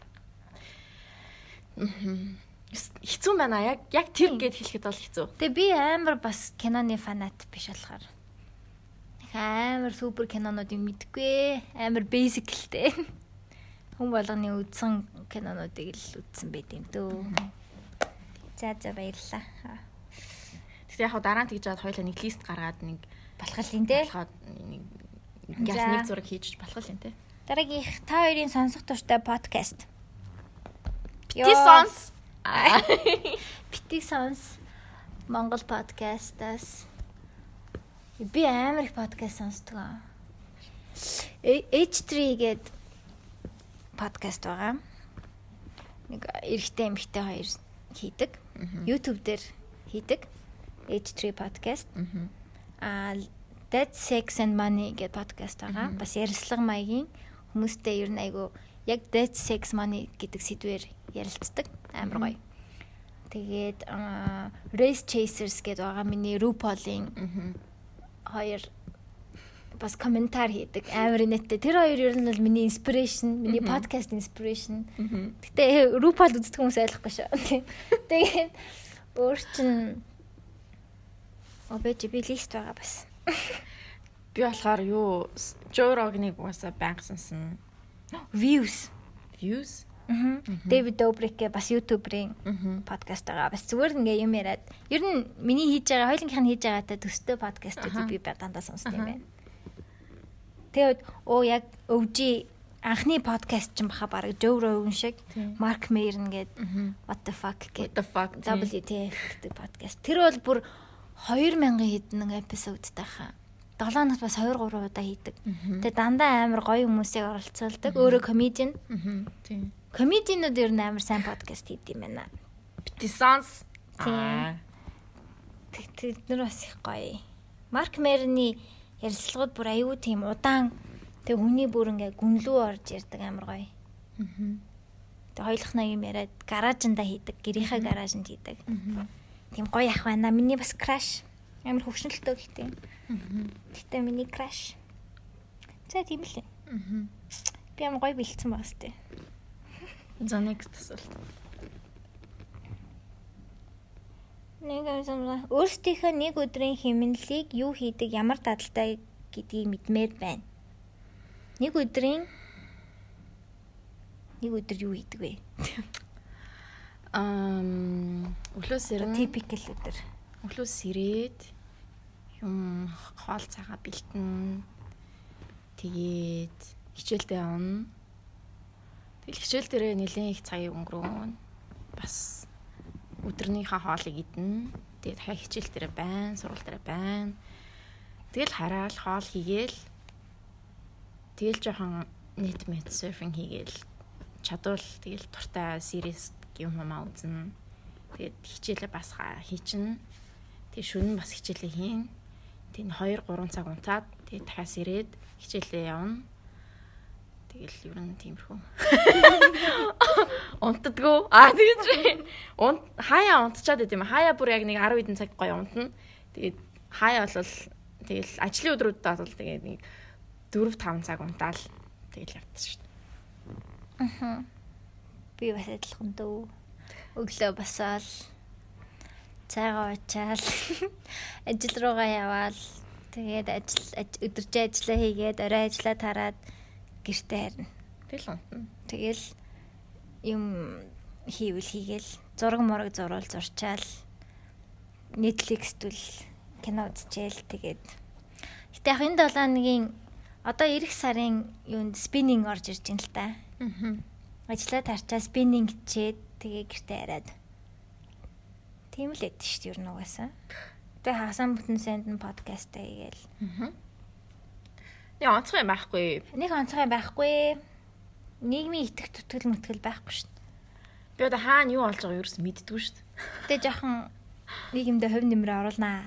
Мгм. Хэцүү байна. Яг яг тэр гэд хэлэхэд бол хэцүү. Тэгээ би амар бас киноны фанат биш болохоор. Амар супер кинонуудыг мэдгүй. Амар basic л дээ. Хүн болгоны үзсэн кинонуудыг л үзсэн байт юм дөө. За за баярлалаа. Тэгтээ яг дараа нь тэгж жаад хоёлаа нэг лист гаргаад нэг Болох л юм дээ. болоход нэг газ нэг зураг хийж болох юм те. Дараагийнх та хоёрын сонсох туртай подкаст. Ти сонс. Бити <laughs> сонс. Монгол подкастаас би амар их подкаст сонсдог. Э- H3 гээд подкаст байгаа. Нэг эрэгтэй эмэгтэй хоёр хийдэг. YouTube дээр хийдэг. H3 podcast. Аа Dead Sex and Money гэдэг подкаст байгаа. Бас ярилцлага маягийн хүмүүстэй ер нь айгу яг Dead Sex Money гэдэг сэдвээр ярилцдаг. Амар гоё. Тэгээд Race Chasers гэдэг байгаа миний RuPaul-ийн хоёр бас комментар хийдэг. Амар нэттэй. Тэр хоёр ер нь бол миний inspiration, миний inspiration. Мгм. Гэтэ RuPaul үздэг хүмүүс ойлгохгүй шүү. <laughs> Тэгээд өөр чин Обэж би лист байгаа бас. Би болохоор юу Joe Rogan-ыг угаасаа банк сонсон. <gasps> Views. Views. Дэвид Добрикээ бас YouTube-ийн подкаст байгаа. Бас зүгээр ингээ юм яриад. Ер нь миний хийж байгаа, хоёулынх нь хийж байгаатай төстэй подкастуудыг Аха. би дандаа сонсдог юм байна. Тэгээд оо яг өвжи анхны подкаст ч юм баха бараг Joe Rogan шиг. Mark Maron гээд. What the fuck What гээд the fuck. тийм. WTF гэдэг подкаст. Тэр бол бүр 2000 хэдэн эпизодтай хаа. 7 нас бас 2 3 удаа хийдэг. Тэгээ дандаа амар гоё хүмүүсийг оролцуулдаг. Өөрөө комедиан. Тийм. Комедианууд ер нь амар сайн подкаст хийдэг юм байна. Бити сонс. Тийм. Аа. Тэр нар бас их гоё. Марк Мерны ярилцлагууд бүр аюу тийм удаан тэг хүний бүр ингээ гүнлүү орж ярьдаг амар гоё. Мгм. Тэг хоёулах нэг юм яриад гаражинда хийдэг. Гэрийнхээ гаражинд хийдэг. Мгм. Тийм гоё ах байна. Миний бас краш. Амар хөвшнөлтөө гэхдээ. Гэтэ миний краш. За тийм л. Аа. Би амар гоё бэлдсэн байна сте. За next асуулт. Нэг юм өөрсдийнхөө нэг өдрийн хэмнэлийг юу хийдэг, ямар дадалтай гэдгийг мэдмээр байна. Нэг өдрийн нэг өдөр юу хийдэг вэ? Ам өглөөс ирэн Typical өдөр. өглөөс ирээд юм хоол цагаа бэлтэн тэгээд хичээлдээ явна. Тэгэл хичээл дээрээ нэлээд их цагийг өнгөрөөн. Бас өдрийнхаа хоолыг идэн. Тэгээд дахиад хичээл дээрээ байна, сургууль дээрээ байна. Тэгэл хараал хоол хийгээл тэгэл жоохон net met surfing хийгээл чадвал тэгэл туртай series юм маа үзэн. Тэгээд хичээлээ бас хийчин. Тэгээд шөнө бас хичээлээ хийн. Тэгээд 2 3 цаг унтаад тэгээд дахиас ирээд хичээлээ явна. Тэгэл ер нь тиймэрхүү. <laughs> Унтдаггүй. Аа тэгэж. Унт хаяа унтчаад байт юм. Хаяа бүр яг нэг 10 хэдэн цаг гоё унтна. Тэгээд хаяа бол тэгэл ажлын өдрүүдэд бол тэгээд нэг 4 5 цаг унтаал тэгэл явдаг шүү дээ. Аа. Би бас адилхан дөө. Өглөө басаал цайгаа уучаал <laughs> ажил руугаа яваал тэгээд ажил аж- өдөржин ажиллаа хийгээд орой ажиллаа тараад гэртээ харна. Тэгэл унтна. Тэгэл юм хийвэл хийгээл зураг мураг зурвал зурчаал Netflix түл кино үзчихээл тэгээд Гэтэ яг энэ 7 хоногийн одоо эх сарын юунд спиннинг орж ирж байна л та. Аа. Ажлаа тарчаа спиннинг чээд тэгээ гэртээ хараад. Тийм л эд шүү дээ ер нь угаасаа. Тэгээ хагасан бүтэн санд нь подкаст хийгээл. Аа. Яа онцгой байхгүй. Нэг онцгой байхгүй. Нийгмийн итгэх түтгэл мүтгэл байхгүй шүү дээ. Би одоо хаана юу болж байгааг ч мэддэггүй шүү дээ. Тэгээ жоохон нийгэмдээ хувь нэмрээ оруулнаа.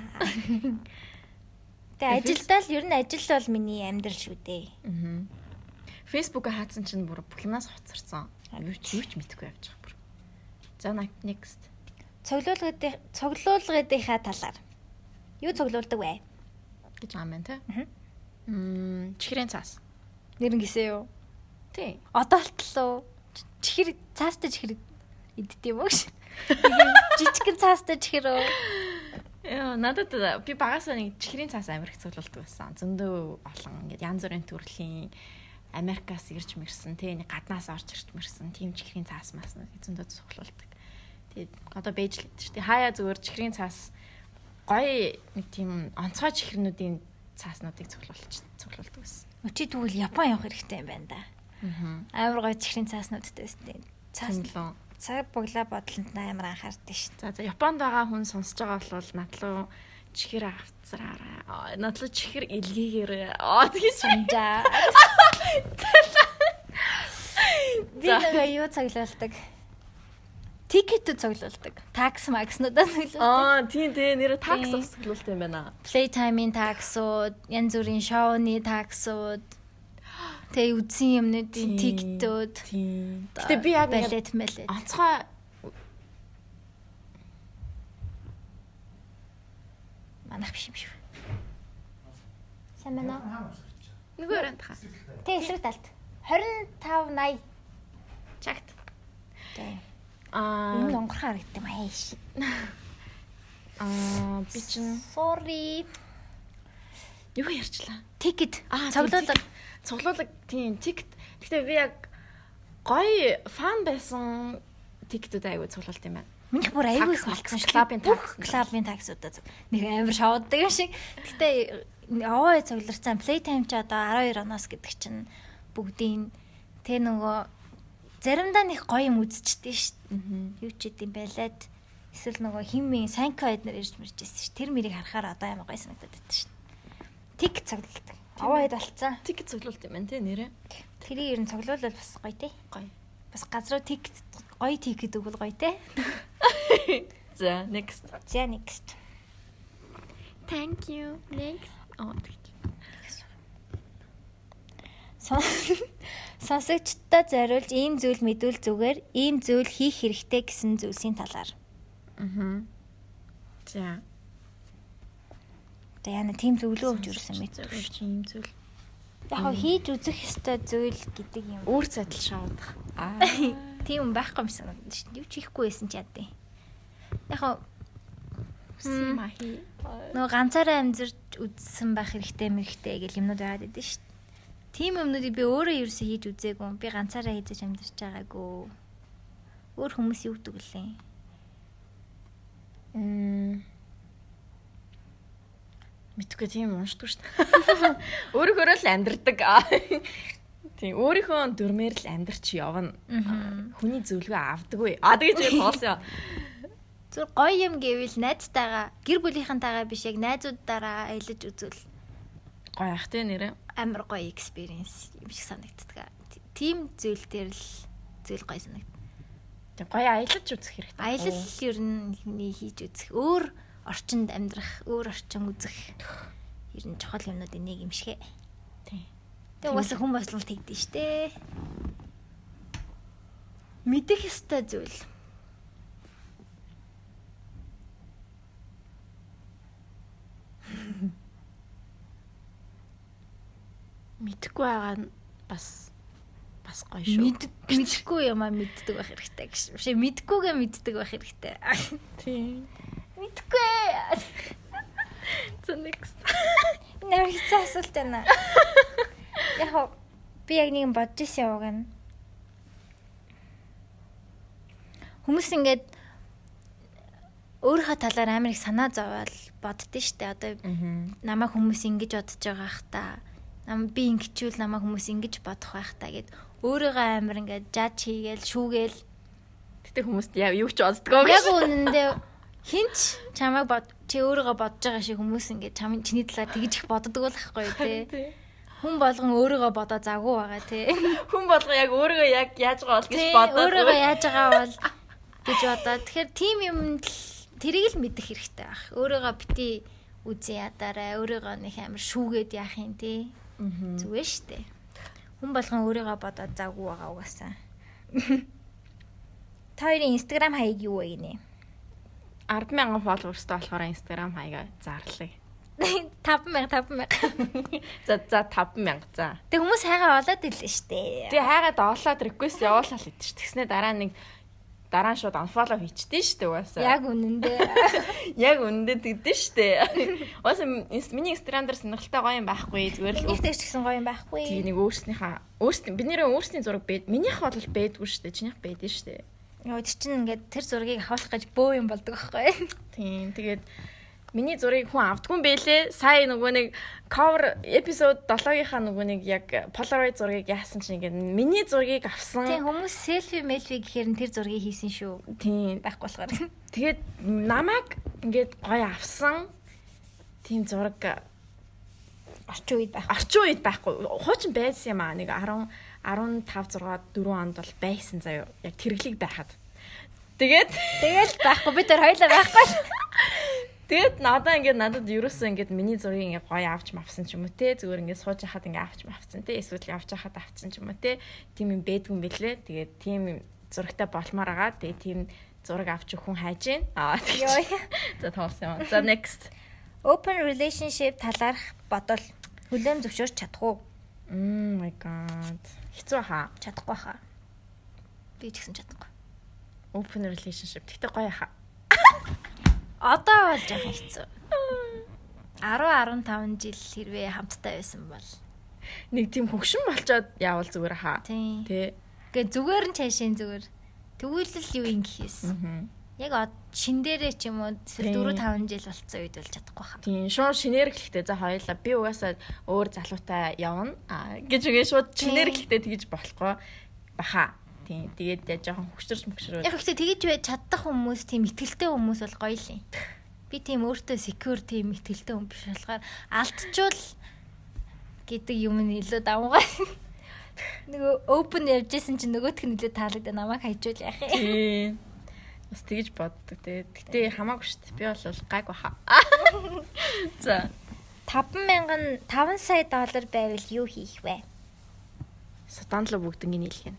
<laughs> Тэгээ ажилдаа л ер нь ажил бол миний амьдрал шүү дээ. Аа. Facebook-а хаацсан чинь бүр бүх юмас хоцорсон. Юу ч юу ч мэдэхгүй явж байгаа бүр. За next. Цоглуулгын цоглуулгынхаа талаар. Юу цоглуулдаг вэ? гэж юм байна те. Мм, чихрийн цаас. Нэрэн гисээ юу? Тий. Одоолтлоо. Чихэр цаастай чихэр иддэм үү гэж. <laughs> Жижигхэн цаастай чихэр үү? Яа, надад би багасаа нэг чихрийн цаас Америк цуглуулдаг байсан. Зөндөө олон ингээд янз бүрийн төрлийн Америкаас ирж мэрсэн, тэ нэг гаднаас орж ирж мэрсэн тийм чихрийн цаас мас нэг зөндөө цуглуулдаг. Тэгээд одоо бэж л гэдэг чинь хаяа зүгээр чихрийн цаас гоё нэг тийм онцгой чихрнүүдийн цааснуудыг цуглуулж цуглуулдаг байсан. Өчиг тэгвэл Япон явах хэрэгтэй юм байна да. Аа. Амар гоё чихрийн цааснуудтай байсан. Цаас Цааснаа. цаг буглаа бодлонд амар анхаардаг шүү. За за Японд байгаа хүн сонсож байгаа бол надлуу чихэр авцраарай. Надлуу чихэр илгээгээр. Аа тэгэж Сунжаа. <laughs> Би нөгөө юу цоглуулдаг? Тикет цоглуулдаг. Такс макснуудаа цоглуулдаг. Аа тийм тийм нэр такс усглуулт юм байна. Playtime-ийн таксууд, янз бүрийн шоуны таксууд, тэгээ үзсэн юмнуудын Тийм. тиктүүд. Тийм. Гэтэ би яг балет мэлет. онцгой Манайх биш юм шүү. Сайн байна уу? Нөгөө өрөөнд хаа. Тэ эсрэг талд. 25 80. Чагт. Тэ. Аа Энэ онгорхоо харагдсан юм ааш. аа би чинь Sorry. юу ярьчлаа? Ticket. Аа, цоглуулга. Цуглуулга тийм тикт. Гэтэ би яг гоё фан байсан тиктүүд айгүй цуглуулт юм байна. Минийх бүр айгүй Такс, болцсон шүү. клабын такс. клабын таксуудаа. Нэг амар шавддаг юм шиг. Гэтэ овоо цогларсан Playtime ч одоо 12 оноос гэдэг чинь бүгдийн тэ нөгөө заримдаа нэг гоё юм үзчихдээ шүү. Юу ч идэм байлаад эсвэл нөгөө химмийн Санко эднэр ирж мэрж байсан шүү. Тэр мэрийг харахаар одоо амар гоё санагдаад байдаг шүү. Тик цоглолдог. Овоо хэд болцсон. Тикт цуглуулт юм байна те нэрээ. Тэрийг ер нь цоглуулбал бас гоё те. Гоё. Бас газруу тик гоё тик гэдэг бол гоё те. <laughs> За next. За next. Thank you. Next. Аа тэгж. Сон- Сонсогчдод зориулж ийм зүйл мэдүүл зүгээр ийм зүйл хийх хэрэгтэй гэсэн зүйлсийн талаар. Аа. За. та яна тийм зөвлөө өгч юусэн мэт. Зөвлөж юм зүйл. Яг хийж үзэх ёстой зүйл гэдэг юм. Үүр цадал шаудах. <laughs> Аа. Тийм байхгүй юм санагдаж шин. Юу ч хийхгүй байсан ч яа дээ. Яг Үсэн махи. нөгөө ганцаараа амьдарч үзсэн байх хэрэгтэй мэрэгтэй гэл юмнууд байгаад байдаг шүү дээ. Тийм юмнуудыг би өөрөө ерөөсөө хийж үзээгүй. Би ганцаараа хийж амьдарч байгаагүй. Өөр хүмүүс юу гэдэг лээ. Мм. Мэдгүй тийм уншдаг шүү дээ. <laughs> Өөрөөхөө л амьдрдаг. <laughs> Тийм өөрийнхөө дүрмээр л амьдрч явна. Хүний зөвлөгөө авдаггүй. А тэгэж тоолсон. <laughs> Зүр гоё юм гэвэл найзтайгаа гэр бүлийнхэнтэйгээ биш яг найзуудаараа аялаж үзвэл Гоё ах тий нэрээ. амар гоё experience юм шиг санагддаг. Тийм зүйл дээр л зүйл гоё санагдав. Тэг гоё аялаж үзэх хэрэгтэй. Аялал ер нь хүний хийж үзэх өөр орчинд амьдрах, өөр орчин үзэх ер нь чухал юмнуудын нэг юм шигэ. Тий. Тэг угаасаа хүн бослол тэгдэж штэ. Мэдэх ёстой зүйл. Мэдхгүй байгаа нь бас бас гоё шүү. Мэд мэдхгүй юм а мэддэг байх хэрэгтэй гэж. Биш мэдгүйгээ мэддэг байх хэрэгтэй. <laughs> тий. Мэдгүй. За next. <laughs> Нэр хэцүү асуулт байна. <laughs> Яг би яг нэг бодож ирсэн яваг нь. Хүмүүс ингээд өөрийнхөө талаар амар их санаа зовоол боддөө штэ. Одоо намайг хүмүүс ингэж бодож байгаа х та. Нам би ингэчүүл намайг хүмүүс ингэж бодох байх та гэд өөрийгөө амар ингээд жаж хийгээл шүүгээл Гэтэ хүмүүст яа юу ч боддгоо яг үнэндээ хинч чамайг бод чи өөрийгөө бодож байгаа шиг хүмүүс ингээд чамын чиний талаар тэгж их боддог байхгүй <laughs> тий. Тий. Хүн болгон өөрийгөө бодоо загуу байгаа тий. <laughs> Хүн болго яг өөрийгөө яг яаж байгаа бол гэж бодоод өөрийгөө яаж байгаа бол гэж бодоо. Тэгэхээр тим юмд л тэрийг л мэдэх хэрэгтэй байх. Өөрийгөө бити үзэн ядаарай. Өөрийгөө нэг амар шүүгээд яах юм тий. Зүгээр штэ. Хүн болгон өөрийгөө бодоод завгүй байгаа угаасаа. Та хоёрын Instagram хаяг юу вэ гинэ? 100000 фолловерстай болохоор Instagram хаягаа зарлаа. 5000 5000. За за 5000 за. Тэг хүмүүс хайгаа олоод ирлээ штэ. Тэгээ хайгаад оолоод request явуулаад идэв ш. Тэгснэ дараа нэг дараа нь шууд unfollow хийчихдээ шүү дээ угаасаа. Яг үнэндээ. <laughs> яг үнэндээ тэгдэж шүү дээ. <laughs> Угаасаа миний Instagram дээр сонирхолтой гоё юм байхгүй зүгээр л Нэгтэй ч гэсэн гоё юм байхгүй. тийг нэг өөрснийхээ өөрсдийн бид нэрээ өөрсдийн зураг бэд. Минийх бол бэдгүй шүү дээ. Чинийх бэдэн шүү дээ. Йоо тэр чинь ингээд тэр зургийг авах гэж бөө юм болдог байхгүй. Тийм. Тэгээд миний зургийг хүн авдгүй юм бэлээ. Сая нөгөө нэг cover episode 7-ийнхаа нөгөө нэг яг Polaroid зургийг яасан чинь ингээд миний зургийг Тийм авсан. хүмүүс селфи мэлфи гэхээр нь тэр зургийг хийсэн шүү. Тийм. Байхгүй болохоор. <laughs> Тэгээд намайг ингээд гоё авсан. Тийм зураг Орчин үед байх. орчин үед байхгүй. Хуучин байсан юм аа. Нэг 10 15 6 4 онд бол байсан заяа. Яг тэрглэг байхад. Тэгээд Тэгэл байхгүй бид тэр хоёлаа байхгүй. <laughs> тэгээд надаа ингээд надад ерөөсөө ингээд миний зургийг ингээд гоё авч мавсан ч юм уу те. Зүгээр ингээд сууж хахад ингээд авч мавсан те. Эсвэл явж хахад авцсан ч юм уу те. Тим юм бэдгүй юм бэлээ. Тэгээд тим юм зурагтай болмоор байгаа. Тэгээд тим зураг авч хүн хайж гин. Аа тэгээд <laughs> за тоолсон юм. За next. Open relationship талаарх бодол хүлээн зөвшөөрч чадах уу? Oh my god. Хэцүү хаа. Чадахгүй хаа. Би ч гэсэн чадахгүй. Open relationship. Тэгтээ гоё хаа. Одоо бол жоохон хэцүү. 10 15 жил хэрвээ хамттай байсан бол Нэг тийм хөгшин болчоод яавал зүгээр хаа. Тэ. Гэ зүгээр нь цаашаа зүгээр. Тэгвэл л юу юм гэхээс. Яг шин дээрээ ч юм уу Тий. 4 5 жил болцсон үед бол чадахгүй хаа. Тийм шууд шинээр гэлэхтэй за хоёлаа би угаасаа өөр залуутай явна гэж үгээ шууд шинээр гэлэхтэй тэгж болохгүй баха. Тийм тэгээд яа жоохон хөшөрч мөкшрөө. Яг ихтэй тэгэж бай чаддаг хүмүүс тийм ихтэлтэй хүмүүс бол гоё л юм. Би тийм өөртөө secure тийм ихтэлтэй хүн биш болохоор алдчихвал гэдэг юм нь илүү давмгаа. <laughs> Нөгөө open явжсэн чинь нөгөөх нь илүү таалагдаа намайг хайжуул яах юм. Тийм. Бас тэгж боддог те. Гэтэ хамаагүй шүү дээ. Би бол гайг баха. <laughs> За 5000 5 сая доллар байвал юу хийх вэ? судаанлуу бүгднийг нийлгэн.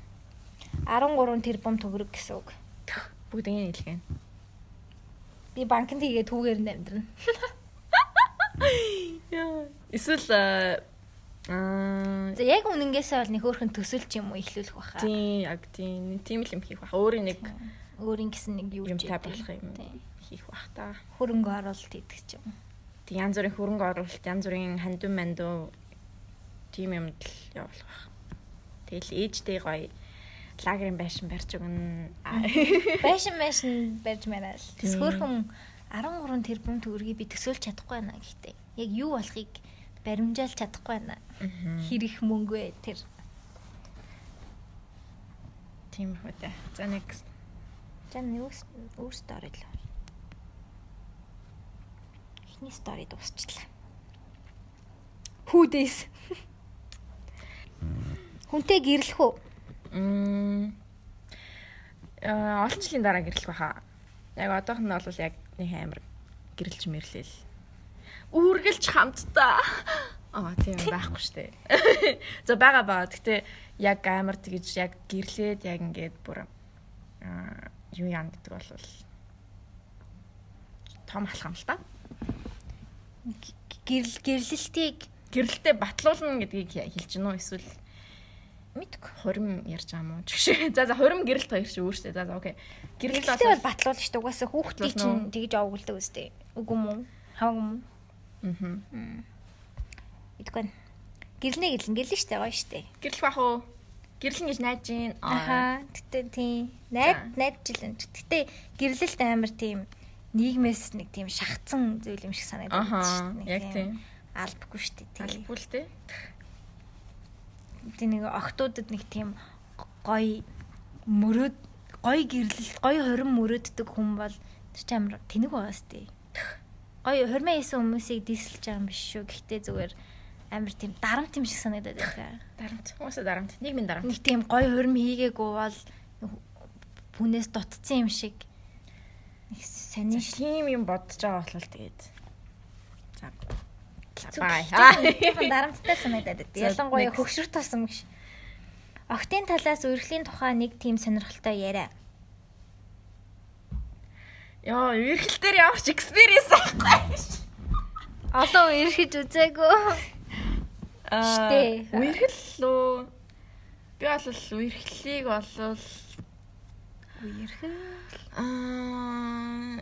13 тэрбум төгрөг гэсэн үг. Бүгднийг нийлгэн. Би банкнд хийгээ түүгээр нь амьдрна. Яа. Эсвэл аа За яг үнэнгээсээ бол нэг хөөрхөн төсөлч юм уу ихлүүлэх баха. тийм яг тийм тийм л юм хийх баха. Өөрийн нэг Өөрийн гэсэн нэг юу юм ч яддаг. болох юм Тийм. хийх бах та. Хөрөнгө оруулалт хийдэг ч юм. Тэг янз бүрийн хөрөнгө оруулалт, янз бүрийн хандун мандуу тийм юмд л явуулах бах. Тэгэл ээжтэй гоё лагерын байшин барьж өгнө. <laughs> Байшин байшин барьж мараал. Тэс Тийм. хөөрхөн 13 тэрбум төгрөгийг би төсөөлж чадахгүй байна гэхдээ яг юу болохыг баримжаалж чадахгүй байна. Хэрэг мөнгө вэ тэр. Тийм үү. За next. За нэг өөр стори л. Эхний стори дуусчлаа. Хүүдэс. Хүнтэй гэрлэх үү? Аа олон жилийн дараа гэрлэх баха. Яг одоох нь бол яг нэг амар гэрэлж мэрлээл. Үргэлж хамтдаа. Аа тийм байхгүй штэ. <laughs> За бага баа. Гэтэ яг амар тэгж яг гэрлээд яг ингээд бүр аа юу яа гэдэг бол том алхам л та. Гэрэл гэрлэлтийг Гэрэлтэй батлуулна гэдгийг хэлж гинөө эсвэл мэдгүй. хурим ярьж байгаа мó ч гэж. За за хурим гэрэлт хоёр чи өөртөө. За за окей. Гэрэлт бол батлуулна шүү дээ. Угаасаа уу? чинь тэгж овгөлдөг үстэй. Үгүй уу? Хаваг юм. Аа. Мэдгүй. Гэрлнэ гэрлэн шүү дээ. Гоё шүү дээ. Гэрлэх бах уу? Гэрлэн гэж найж гин. Аха. Гэтэ тийм. Найд найджилэн. Гэтэ гэрлэлт амар тийм нийгмээс нэг тийм шахацсан зүйл юм шиг санагдаад байна шүү дээ. Яг тийм. Албагүй шүү дээ. Тийм. Албагүй л дээ. Тийм нэг октоудад нэг тийм гоё мөрөөд гоё гэрлэлт гоё хорин мөрөөддөг хүн бол тэр амар тэнэг байгаа сте. Гоё хормын хийсэн хүмүүсийг дийсэлж байгаа юм биш шүү. Гэхдээ зүгээр амар тийм дарамт юм шиг санагдаад байна. Дарамт. Уусаа дарамт. Нийгмийн дарамт. Нэг тийм гоё хорим хийгээгүй бол хүнээс дутцсан юм шиг нэг сонин шиг. Тийм юм бодож байгаа болохоор тэгээд. За. Бай. Тийм <laughs> дарамттай санагдаад. За, Ялангуяа хөгшрөх тосом гэж. Октын талаас үргэлжлийн тухай нэг тийм сонирхолтой яриа. Яа, эрхэл дээр ямар ч experience авахгүй. Олон эрхэж үзээгүй. Штэ. Үерхэл лөө. Би бол үерхлийг болвол Үерхэл. аа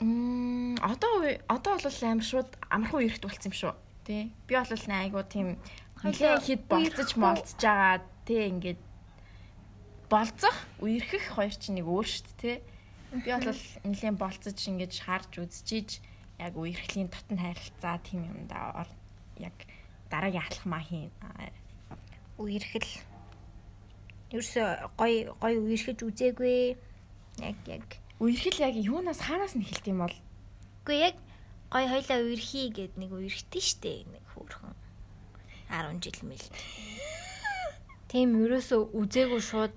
Мм одоо одоо бол амар шууд амархан үерхт болцсон юм шүү. Тэ. Би бол айгу тийм нэлээд хэд болцож молцож байгаа тэ ингээд болцох үерхэх хоёр чинь нэг өөр дээ тэ. Би бол нэлээд болцож ингээд харж үзчихийж яг үерхлийн дотн харилцаа тийм юм да яг дараагийн алхмаа хийн. Үерхэл. Ерөөсө гой гой үерхэж үзээгүй. Яг яг. Үерхэл яг юунаас хаанаас нь эхэлт юм бол Үгүй яг гой хоёлаа үерхий гэд нэг үерхтэн штэ нэг хөөрхөн 10 жил мэл. Тийм ерөөсө үзээгүй шууд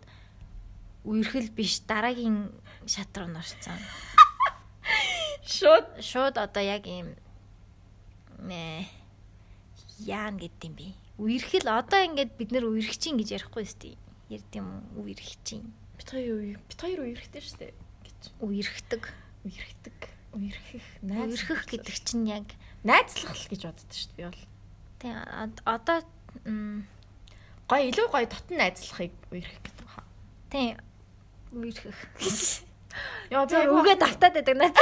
үерхэл биш дараагийн шат руу норцсон. шууд Шууд одоо яг ийм нэ яан гэдэм би. Үерхэл одоо ингээд бид нэр үерхчин гэж ярихгүй сте. Ярд юм уу? Үерхчин. бит хоёр бит хоёр үерхтэй дээ гэж. Үерхдэг. Үерхдэг. Үерхэх. Найз Үерхэх гэдэг чинь яг найзлах л гэж боддог шүү дээ би бол. тий од- одоо Гой илүү гой дотн найзлахыг үерхэх гэдэг баха. тий үерхэх. <laughs> Яа Тэр үгээ давтаад байдаг наад.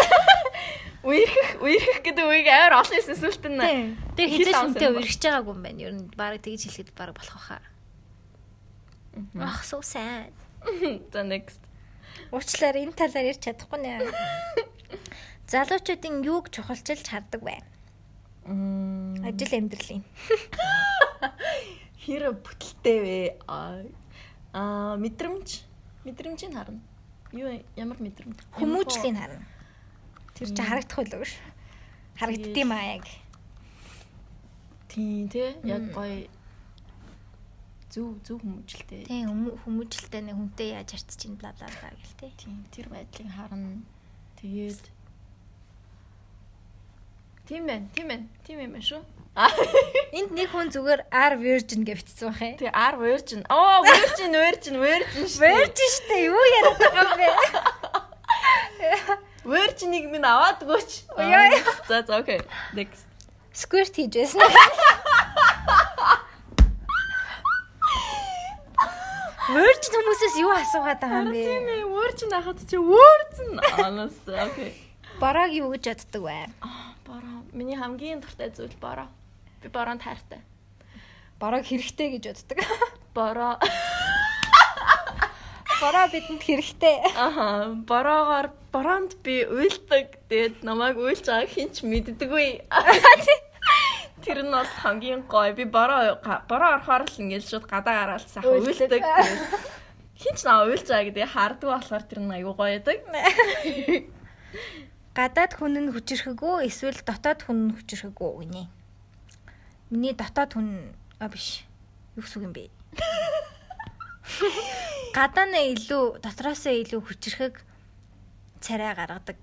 <laughs> үерхэх үерхэх гэдэг үгийг амар олон. Тий. Тэр Хэл хизээч авсан үнтэй ба. үерхэж байгаагүй юм байна. Ер нь баг тэгж хэлэхэд баг болох хаа. Ах so sad. <laughs> За next. Уучлаарай энэ талаар ярьж чадахгүй нэ. Залуучуудын юуг чухалчилж хардаг вэ? Ажил амьдралын. хэр бүтэлтэй вэ? Аа мэдрэмж мэдрэмжийг харна. Юу ямар мэдрэмж? Хүмүүжлийн харна. Тэр чинь харагдах байлгүй ш. Харагддсан аа яг. Тийм тий яг Мм. Зүв зүв хүмүүжлтэй. Тийм хүмүүжлтэй нэг хүнтэй яаж харьцаж чинь бла бла бла гэл. Тийм тэр байдлыг харна. Тэгээд Тийм байна, тийм байна. Тийм юм байна шүү. <laughs> Энд нэг хүн зүгээр R virgin гэж бичсэн байх юм. Тэгээ R virgin. Оо, virgin, virgin, virgin шүү. Virgin штэ юу яриад байгаа юм бэ? <laughs> Virgin-ыг минь аваадгүйч. Яа. За за окей. Next. Squirt хийж <laughs> Virgin хүмүүсээс юу асуугаад байгаа юм Тийм бэ? ээ, Virgin ахад чи Virgin. Honest. Окей. Бараг юу гэж боддог вэ? Бороо. Миний хамгийн дуртай зүйл бороо. Би бороонд хайртай. Бараг хэрэгтэй гэж боддог. <laughs> Бороо. Бараа бидэнд хэрэгтэй. Аха, бороогоор бороонд би уйлдаг. Тэгээд намайг уйлж байгааг хинч мэддэггүй. <laughs> Тэр нь бол хамгийн гоё. Би бороо бороо орохоор л ингээл шууд гадаа гараад сайхан Уйлдаг. Хинч наа уйлж байгаа гэдэг харддаг болохоор тэр нь аюу гоё байдаг. Гадаад хүн нь хүчрэхэгөө эсвэл дотоод хүн нь хүчрэхэгөө гинэ. Миний дотоод хүн а биш. Юу гэсэн юм бэ? <laughs> Гадаанаа илүү дотроосоо илүү хүчрэхэг царай гаргадаг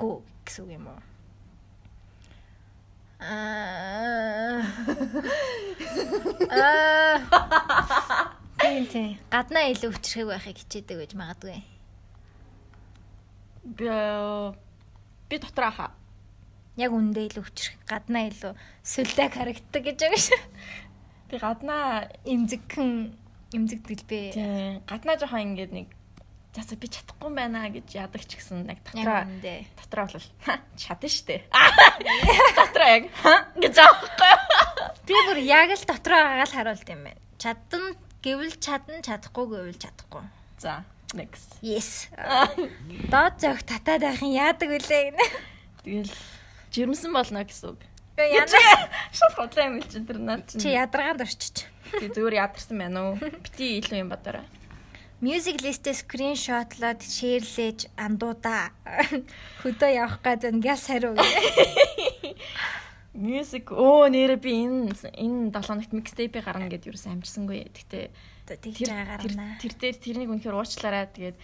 гүү гэсэн үг юм уу? Аа. Тийм тийм. Гаднаа илүү хүчрэхэг байхыг хичээдэг гэж магадгүй. Би би дотор аха. Яг үндэ илүү хүчрэх гаднаа илүү сүлдэг харагддаг гэж байгаа шүү. Би гаднаа Имзэгхэн имзэгдэл бэ. тийм гаднаа жоохон ингээд нэг за за би чадахгүй юм байна гэж яадаг ч гэсэн яг дотроо дотроо бол «Ха, чадна штэ. <laughs> Дотроо яг гэж аахгүй. Би бүр яг л дотроо агаал харуулт юм байна. Чадна гэвэл чадна, чадахгүй гэвэл чадахгүй. За, next. Yes. Доод зөг татаад байх юм яадаг вүлээ гэнэ. Тэгэл жирэмсэн болно гэсэн үг. Яна Шууд бодлоо юм л чи тэр наад чи чи. ядаргаанд орчиж. Би зүгээр ядарсан байна уу? Бити илүү юм бодорой. Music list-ээ скриншотлоод шеэрлээж андуудаа. <laughs> Хөдөө явах гэдэг нь гяс хариу. Music оо нэрэ би энэ энэ 7 хоногт mixtape гарна гэд юу ч амжсангүй. Гэтэ Тэгж гарна. тэр дээр тэрнийг үнэхээр уучлаарай. Тэгээд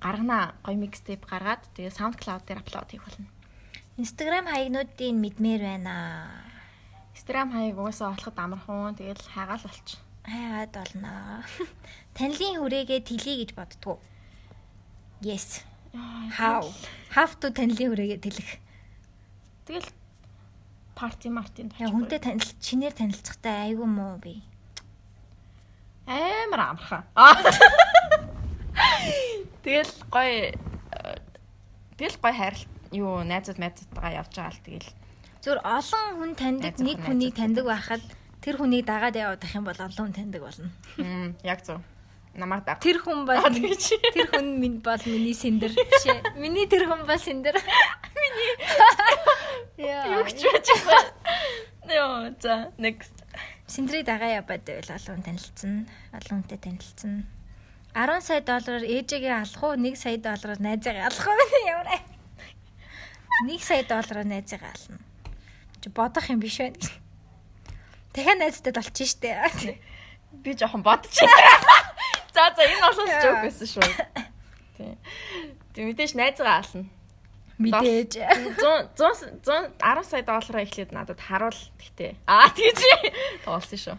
гаргана гоё mixtape гаргаад тэгээд SoundCloud дээр аплод хийх болно. Instagram хаягнуудын мэдмээр байна. Instagram хаяг угаасаа олоход амархан. Тэгэл хайгаал болч. Хайгаад болно. Танилын хүрээгээ тэлье гэж боддгоо. Yes. How? Have to танилын хүрээгээ тэлэх. Тэгэл парти мартин Яа хүнтэй танил чинээр танилцахтай айгүй муу би. амар амархан. Тэгэл гоё э, тэгэл гоё хайрлт юу найзууд найзуудтайгаа явж байгаа л тэгэл Зүгээр олон хүн таньдаг нэг хүнийг таньдаг байхад тэр хүнийг дагаад явах юм бол олон хүн таньдаг болно. Яг зөв. Намайг даг. Тэр хүн бол тэр хүн минь бол миний сэндэр биш ээ. Миний тэр хүн бол сэндэр. <laughs> Миний. Яа. Юу ч байж байгаа. Йоо, за next. Синдрийг дагаа яваад байвал олон танилцсан. Олон хүнтэй танилцсан. 10 сая доллараар ээжигээ алах уу? 1 сая доллараар найзаагаа алах уу? <laughs> Ямар аа. 1 сая доллараар найзаагаа ална. Чи бодох юм биш байна. Дахиад найзтай болчих штэ. Би жоохон бодчих. <laughs> За за энэ олон жоок байсан шүү. Тий. Тэг мэдээж найзгаа ална. Мэдээж. 100 100 100 10 сая доллараа эхлээд надад харуул гэхдээ. Аа тэгж тоолсон шүү.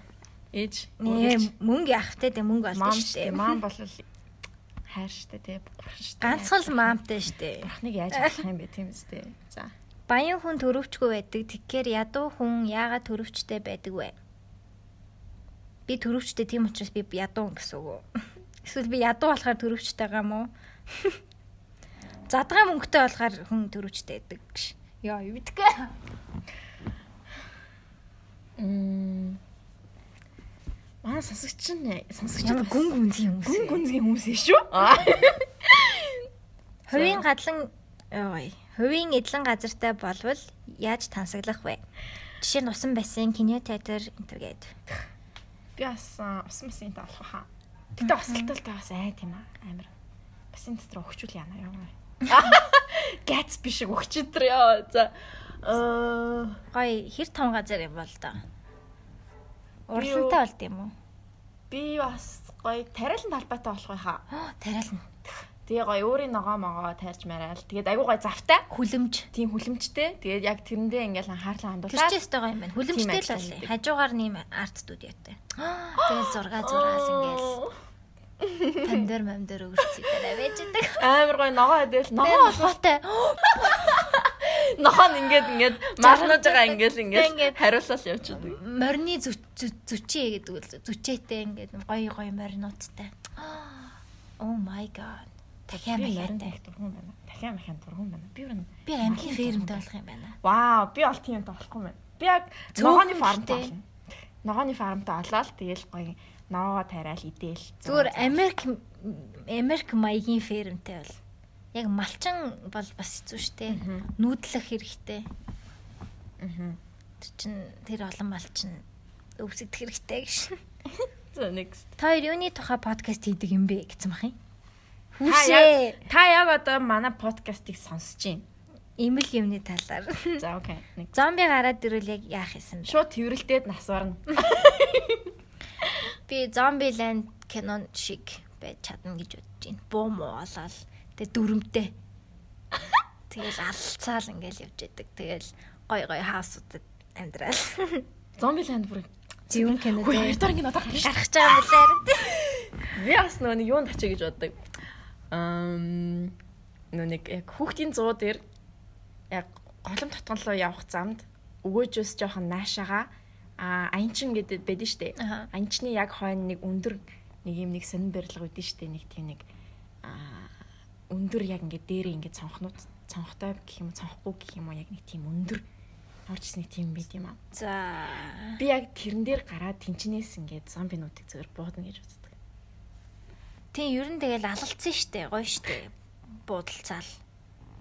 Ээж. Мөнгө явахтай дэ мөнгө мам олдсон штэ. штэ. Мам бол хайр штэ тий. Ганцхан л маамтай штэ. Бурхныг яаж авах юм бэ тийм үстэй. За. Баян хүн төрөвчгүй байдаг. Тэгэхээр ядуу хүн яагаад төрөвчтэй байдаг вэ? Би төрөвчтэй тийм учраас би ядуу гэсэн үг. <laughs> Эсвэл би ядуу болохоор төрөвчтэй байгаа мó? <laughs> Задгаа мөнгөтэй болохоор хүн төрөвчтэй байдаг гэж. Яа, юу гэдгээ. Мм. Маа сонсогч нь сонсогч Ямар гүн гүнзгий хүмүүс. гүн гүнзгий хүмүүс шүү. Аа. <laughs> Хувийн гадлан ой, хувийн эдлэн газартай болвол яаж тансаглах вэ? Жишээ нь усан бассейн, кино театр энтергээд. Би бас усан бассейнт болох хаа. Гэтэ басалталтай бас ай тийм амар. Бассейн дотор өгчүүл яана ёо. <laughs> Гац биш өгчөдөр ёо. За. Аа. Гой хэр том газар юм бол доо. Урлантай болд юм уу? Би бас гоё тариалан талбайтай болох байхаа. <gasps> Тариална. Тэгээ гоё өөрийн ногоо могоо тайрч мараал. Тэгээд айгуу гоё завтай. Хүлэмж. Тийм хүлэмжтэй. Тэгээд яг тэрэндээ ингээл анхаарлаа Тэр хандуулаад ч өстой гоё юм байна. Хүлэмжтэй л бол. Хажуугаар нэм арт студиотой. <gasps> Тэгэл зураг зураал ингээл. Тамдар <gasps> мамдар өгөрцөй дараа байж байгаа. Амар гоё ногоо хэдэл ногоо Нохотой. <gasps> нохоо нь ингээд ингээд малнаж байгаа Ингээд. ингээд хариулал явчихдаг. Морины зүчээ гэдэг үл зүчээтэй ингээд гоё гоё моринуудтай. Oh my god. Дахиад морин дургуун байна. Дахиад махин дургуун байна. Би бүр Би амгийн фермтэй болох юм байна. Вау, би ол тийм болохгүй байна. Би яг ногооны фармтай болно. Ногооны фармтай олоод тэгэл гоё ногоо тариал идээл. Зүгээр Америк Америк маягийн фермтэй бол яг малчин бол бас хэцүү шттэ. Нүүдлэх хэрэгтэй. Аа. Тэр чин тэр олон малчин өвсөдөх хэрэгтэй гэж. <laughs> За next. Хоёр юуны тухай подкаст хийдэг юм бэ гэсэн бах юм. Яг та яг одоо манай подкастыг сонсож байна. Имэл юмны талаар. За окей. Зомби гараад ирвэл яг яах юм бэ? Шууд тэрэлдээд насварна. Би Zombieland кинон шиг байж чадна гэж бодож байна. Буу муу олоод тэг дүрмтэй. Тэгэл алцаал ингээл явж идэг. Тэгэл гой гой хаусуудад амьдрал. Зомбиланд бүр Зөвөн кино Хөөе, дээ. хоёрдугаар ингэ надад гарч. гарах чам билээр. <laughs> Би бас нөгөө нэг юунд очие гэж боддог. Нөгөө нэг яг хүүхдийн зуу дээр яг голом татганлоо явах замд өгөөжөөс жоохон наашаага а аянчин гэдэг байдэн штэ. Аха. Аянчны яг хойно нэг өндөр нэг юм нэг сонин барилга байдэн штэ. Нэг тийм нэг а өндөр яг ингээд дээрээ ингээд цонхнууд цонхтой гэх юм уу цонхгүй гэх юм уу яг нэг тийм өндөр орчсны тийм байд юм аа. За. Би яг тэрэн дээр гараад тэнчнээс ингээд зомбинуудыг зөвөр буудна гэж боддог. Тийм ер нь тэгэл алалцсан штэ. Гоё штэ. Буудалцаал.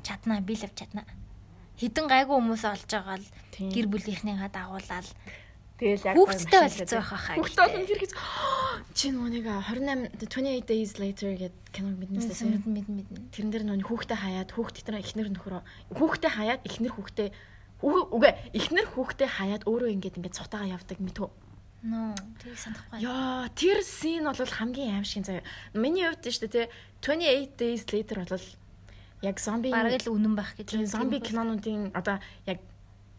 Чаднаа би л авч чаднаа. Хідэн гайгүй хүмүүс олж байгаа л гэр бүлийнхнийгаа дагуулаад Тэгэл яг Хүүхдтэй бол хэцүү байх хаа. Хүүхдтэй бол үнэхээр хэцүү. Чи нөгөө нэг 28 28 days later гэдэг киног мэднэсээ. мэдэн мэдэн мэдэн. Тэрэн дээр нөгөө хүүхдээ хаяад хүүхд тэр эхнэр нөхрөө хүүхдээ хаяад эхнэр хүүхдээ Үгүй эхнэр хүүхдээ хаяад өөрөө ингээд ингээд цутаага явдаг мэдв. Нөө, тийг санахгүй. Яа, тэр син бол хамгийн аимшиг заяа. Миний хувьд шүү дээ, тэ 28 days later бол яг зомби Бараг л үнэн байх гэж. зомби кинонуудын одоо яг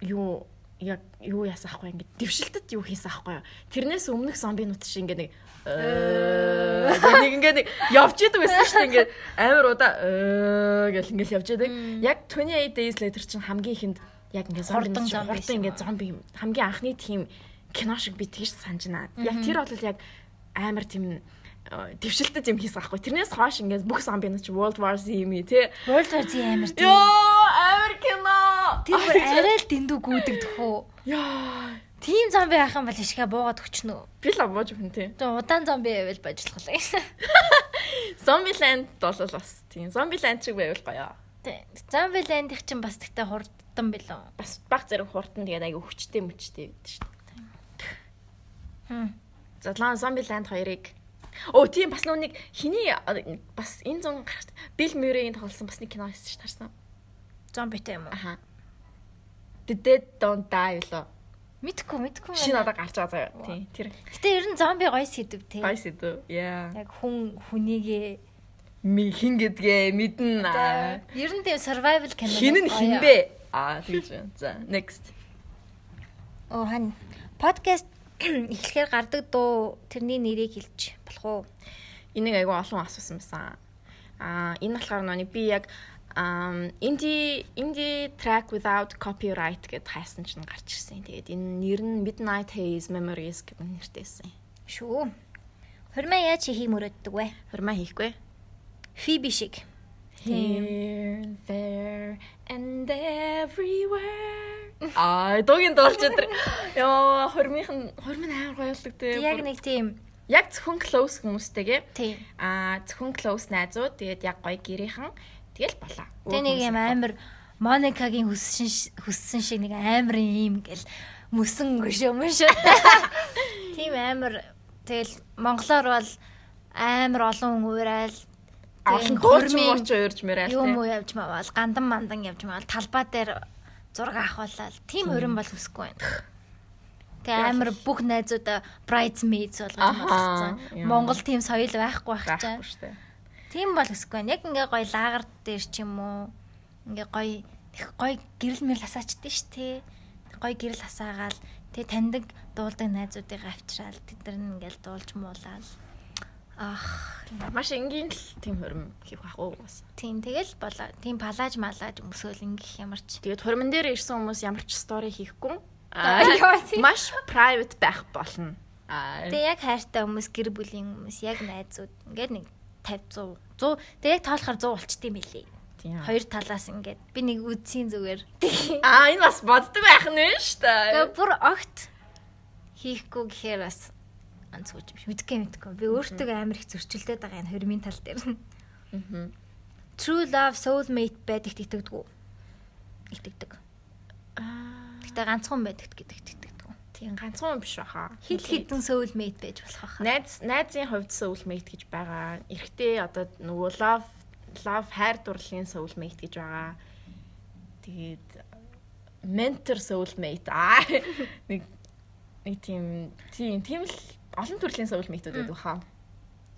юу яг юу яасан ахгүй ингээд дэвшилтэд юу хийсэн ахгүй юу. Тэрнээс өмнөх зомбинууд шиг ингээд нэг нэг ингээд нэг явж идэг байсан шүү дээ ингээд амар удаа гэл ингээд явж идэг. Яг 28 days later чинь хамгийн ихэнд яг ингээд зомби хурдан ингээд зомби хамгийн анхны тийм кино шиг би тэгж санаж байна. Яг тэр бол яг амар тийм э, дэвшилтэд юм хийсэн ахгүй. Тэрнээс хойш ингээд бүх зомбинууд чи World War Z юм ээ тий. World War Z амар тийм. Йоо, амар кино. Тэр бүр арай л дэндүү гүйдэгдэх үү. Яа. Тийм зомби ах юм бол ишгэ буугаад өчнө. Би л боож өгөн тий. Тэгээ удаан зомби байвал бажлахлаа гэсэн. <laughs> Zombieland бол бас тийм. Zombieland шиг байвал гоё. Тэ. Zombieland их чинь бас тэгтээ хурдан билүү. Бас баг зэрэг хурдан тэгээд аяга хүчтэй мөчтэй байдаг шүү. За лан Zombieland 2-ыг Оо тийм бас нүг хиний бас энэ зун гарахт Bill Murray-ийн тоглосон бас нэг кино хийсэн шүү таарсан. Зомбитэй юм уу? Аха. The Dead Don't Die лөө. Мэдхгүй мэдхгүй. Шинэ одоо гарч байгаа заяа. Тийм. Тэр Гэтэ ер нь зомби гоё сэдв те. гайс идэв. Яа. Яг хүн хүнийгээ Ми хин гэдгээ мэднэ. ер нь тийм survival кино. Хин нь хин бэ? Аа тэгж байна. За next. Оо хан подкаст <coughs> эхлэхээр гардаг дуу тэрний нэрийг хэлж болох уу? Энийг айгүй олон асуусан байсан. Аа энэ болохоор нөө би яг um indie indie track without copyright гэд хайсан чинь гарч ирсэн. Тэгээд энэ нэр нь Midnight Haze Memories гэдэг нэртэйсэн. Шүү. Хормаа яаж хийх мөрөддөг вэ? Хурмаа хийхгүй. Phoebe шиг. Here, there and everywhere. Аа, дуугийн дуулж өдр. Яа, хормынх нь хормын амар гоё болдог те. Яг нэг тийм яг зөвхөн close хүмүүстэйгээ. Аа, зөвхөн close найзууд тэгээд яг гоё гэрийнхэн тэгэл болоо. Тэ нэг юм амар Моникагийн хүссэн хүссэн шиг нэг амар юм гэл мөсөн гөшөө мөшөө. <laughs> Тийм амар тэгэл монголоор бол амар олон хүн уурал олон дууч мууч уурж мөрөөл юм уу явж мавал гандан мандан явж мавал талбай дээр зураг авахуулаад тийм өрн бол хүсэхгүй байна. Тэгээ амар бүх найзуудаа bridesmaids болгож юм. Монгол тийм соёл байхгүй байх штэ. Тийм бол хүсэхгүй байна. Яг ингээ гоё лагар дээр ч юм уу. Ингээ гоё их гоё гэрэл мэл хасаачдээ ш тэ. Гоё гэрэл хасаагаал тэг таньдаг дуулдаг найзуудыг авчраал тэд нар ингээл дуулж муулаад Ах, Маш энгийн л тийм хурим хийх байх уу бас. тийм тэгэл болоо. Тийм палаж малаж өмсөөл ингэх ямар ч. Тэгээд хуримн дээр ирсэн хүмүүс ямар ч стори хийхгүй. Аа, маш private байх болно. Аа. Тэгээ яг хайртай хүмүүс гэр бүлийн хүмүүс яг найзууд ингээд нэг 50 100 100 тэгээ тоолохоор 100 болчтiin билий. Тийм. Хоёр талаас ингээд би нэг үдсийн зүгээр. <laughs> Аа, энэ бас боддог байх нь шүү дээ. Тэгээ бүр огт хийхгүй гэхээр бас онцгойч биш. Мэдгүй мэдгүй. Би өөртөө амар их зөрчилдөд байгаа энэ хөрмийн тал дээр. Мгм. True love soulmate байдагт итгэдэг үү? Итгэдэг. Аа. Гэтэ ганцхан байдагт гэдэгт итгэдэг? Тийм ганцхан биш баха. Хит хитэн soulmate байж болох баха. Найз найзын хувьд soulmate гэж байгаа. Эрэгтэй одоо нөгөө love love хайр дурлалын soulmate гэж байгаа. Тэгээд mentor soulmate аа <laughs> нэг нэг тийм тийм тийм л олон төрлийн soulmate-ууд байдаг хаа.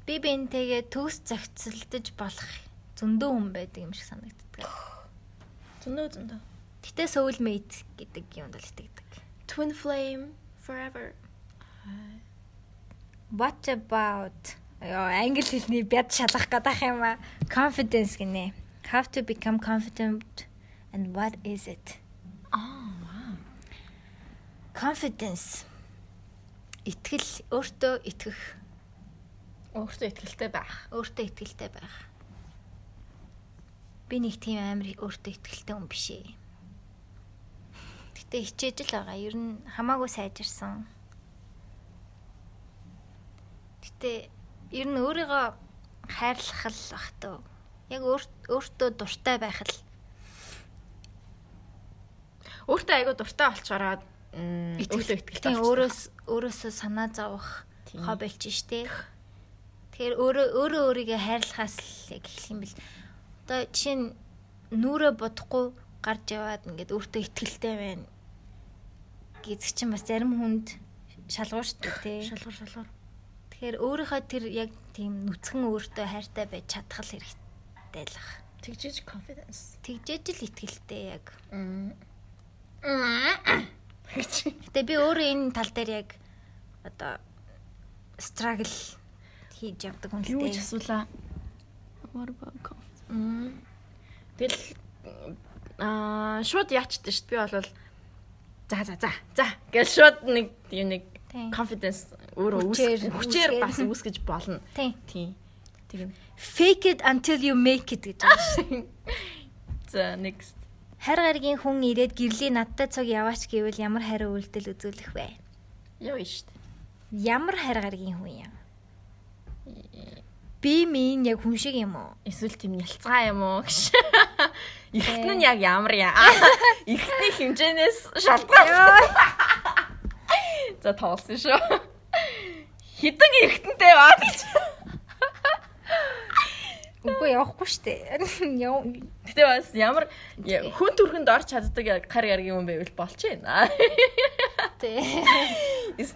Би бинтэйгээ төгс зохицолдож болох зөндөө хүн байдаг юм шиг санагддаг. Зөндөө зөндөө. Гэтэ soulmate гэдэг юмд л итгэдэг. Twin flame forever. What about Яа, англи хэлний бяд шалгах гэдэг юм а. Confidence гинэ. Have to become confident and what is it? Аа, вау. Confidence. Итгэл өөртөө итгэх, Өөртөө ихтэй байх. өөртөө итгэлтэй байх. Би нэг тийм амар өөртөө итгэлтэй хүн биш ээ. Гэтэ хичээж л байгаа. Ер нь хамаагүй сайжирсан. Гэтэ ер нь өөрийгөө хайрлах л бах төө. Яг өөр- өөртөө дуртай байх л Өөртөө айгуу дуртай болчороод м, өөртөө ихтэй Тийм өөрөөс өөрөөсөө санаа зовох Тийм. хобби болж штэ. Тэгэхээр өөрөө өөрөө өөрийгөө хайрлахаас л яг эхлэх юм бэл. Одоо жишээ нь нүрэ бодохгүй гарч яваад ингээд өөртөө ихтгэлтэй байна. Гэзэг чинь бас зарим хүнд шалгуур штэ тий. шалгуур шалгуур. Тэгэхээр өөрийнхөө тэр яг тийм нүцгэн өөртөө хайртай байж чадах л хэрэгтэй л бах. Тэгжиж confidence. Тэгжээж л ихтгэлтэй яг. Мм. Гэтэ би өөрөө энэ тал дээр яг одоо struggle хийж явдаг хүн л Юу ч дээ. асуулаа. What about confidence? Тэгэл аа шууд яачдаг шүү дээ. Би бол за за за за гэж шууд нэг юм нэг confidence өөрөө үүсгэж хүчээр бас үүсгэж болно. Тийм. Тийм. Fake it until you make it гэж байгаа шүү. <laughs> За next. Хар гаргийн хүн ирээд гэрлийн надтай цог яваач гэвэл ямар хариу үйлдэл үзүүлэх вэ? Яа шүү дээ. Ямар хар гаргийн хүн юм? Би минь яг хүн шиг юм уу? Эсвэл тийм нялцгаа юм уу гэж. <laughs> Ихт нь яг ямар яа. Ихтний <laughs> хэмжээнээс шалтгаалсан. <laughs> За тоолсон шүү. Хідэн эргэтэнтэй баа гэж. Үгүй явахгүй штэ. <laughs> Гэтэ бас ямар хүн төрхөнд орч чаддаг яг гар гаргийн хүн байвал байна. Тэ.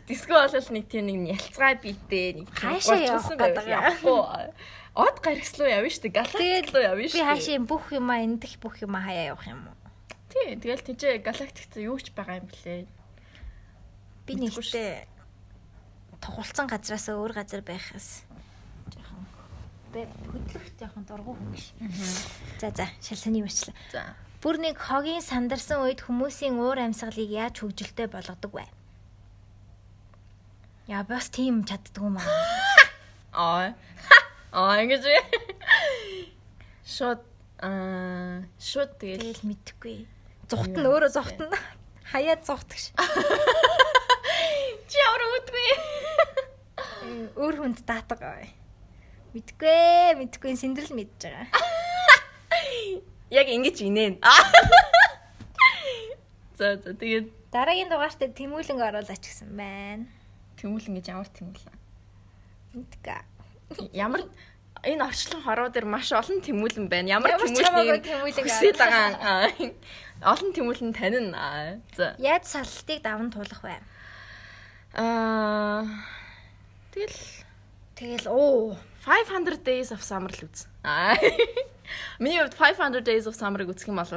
Диско бол нэг тийм нэг нялцгай биетэй нэг Хаашаа явах гэдэг явахгүй. Од гаргслуу явна шүү дээ. Галактик руу явна шүү. Би хаашаа бүх юмаа эндэх бүх юмаа хаяа явах юм уу? Тий, тэгэл тийчээ галактикт юу ч байгаа юм блэ. Би нэгтээ тухалцсан газраас өөр газар байхаас хөдлөх жоохон дургу биш. За за, шалсаны юмчлаа. За. Бүр нэг хогийн сандарсан үед хүмүүсийн уур амьсгалыг яаж хөгжилтэй болгодог вэ? Яа бас тийм чаддаг юм аа. <laughs> <laughs> Аа. Аа ингэж. Шот аа шот тэгэл мэдхгүй. Зүхт нь өөрөө зүхт нь <laughs> хаяад зүхтг ш. чи ямар үүдгүй. Өөр хүнд даатаг аа. Мэдгүй, мэдгүй сэндрэл мэдж байгаа. <laughs> Яг ингэж инээн. <laughs> За за тэгээд Дараагийн дугаартад тэмүүлэнг оруулаач гэсэн байна. тэмүүлэн гэж ямар тэмүүлэн. Мэдгүй. Ямар энэ орчлон хороо дээр маш олон тэмүүлэн байна. Ямар тэмүүлэн хүсэл байгаа. Олон тэмүүлэн танина. За. Яаж салтыг даван туулах вэ? Аа тэгэл Тэгэл оо 500 days of summer л үз. <laughs> Миний хувьд 500 days of summer-ыг үзэх юм бол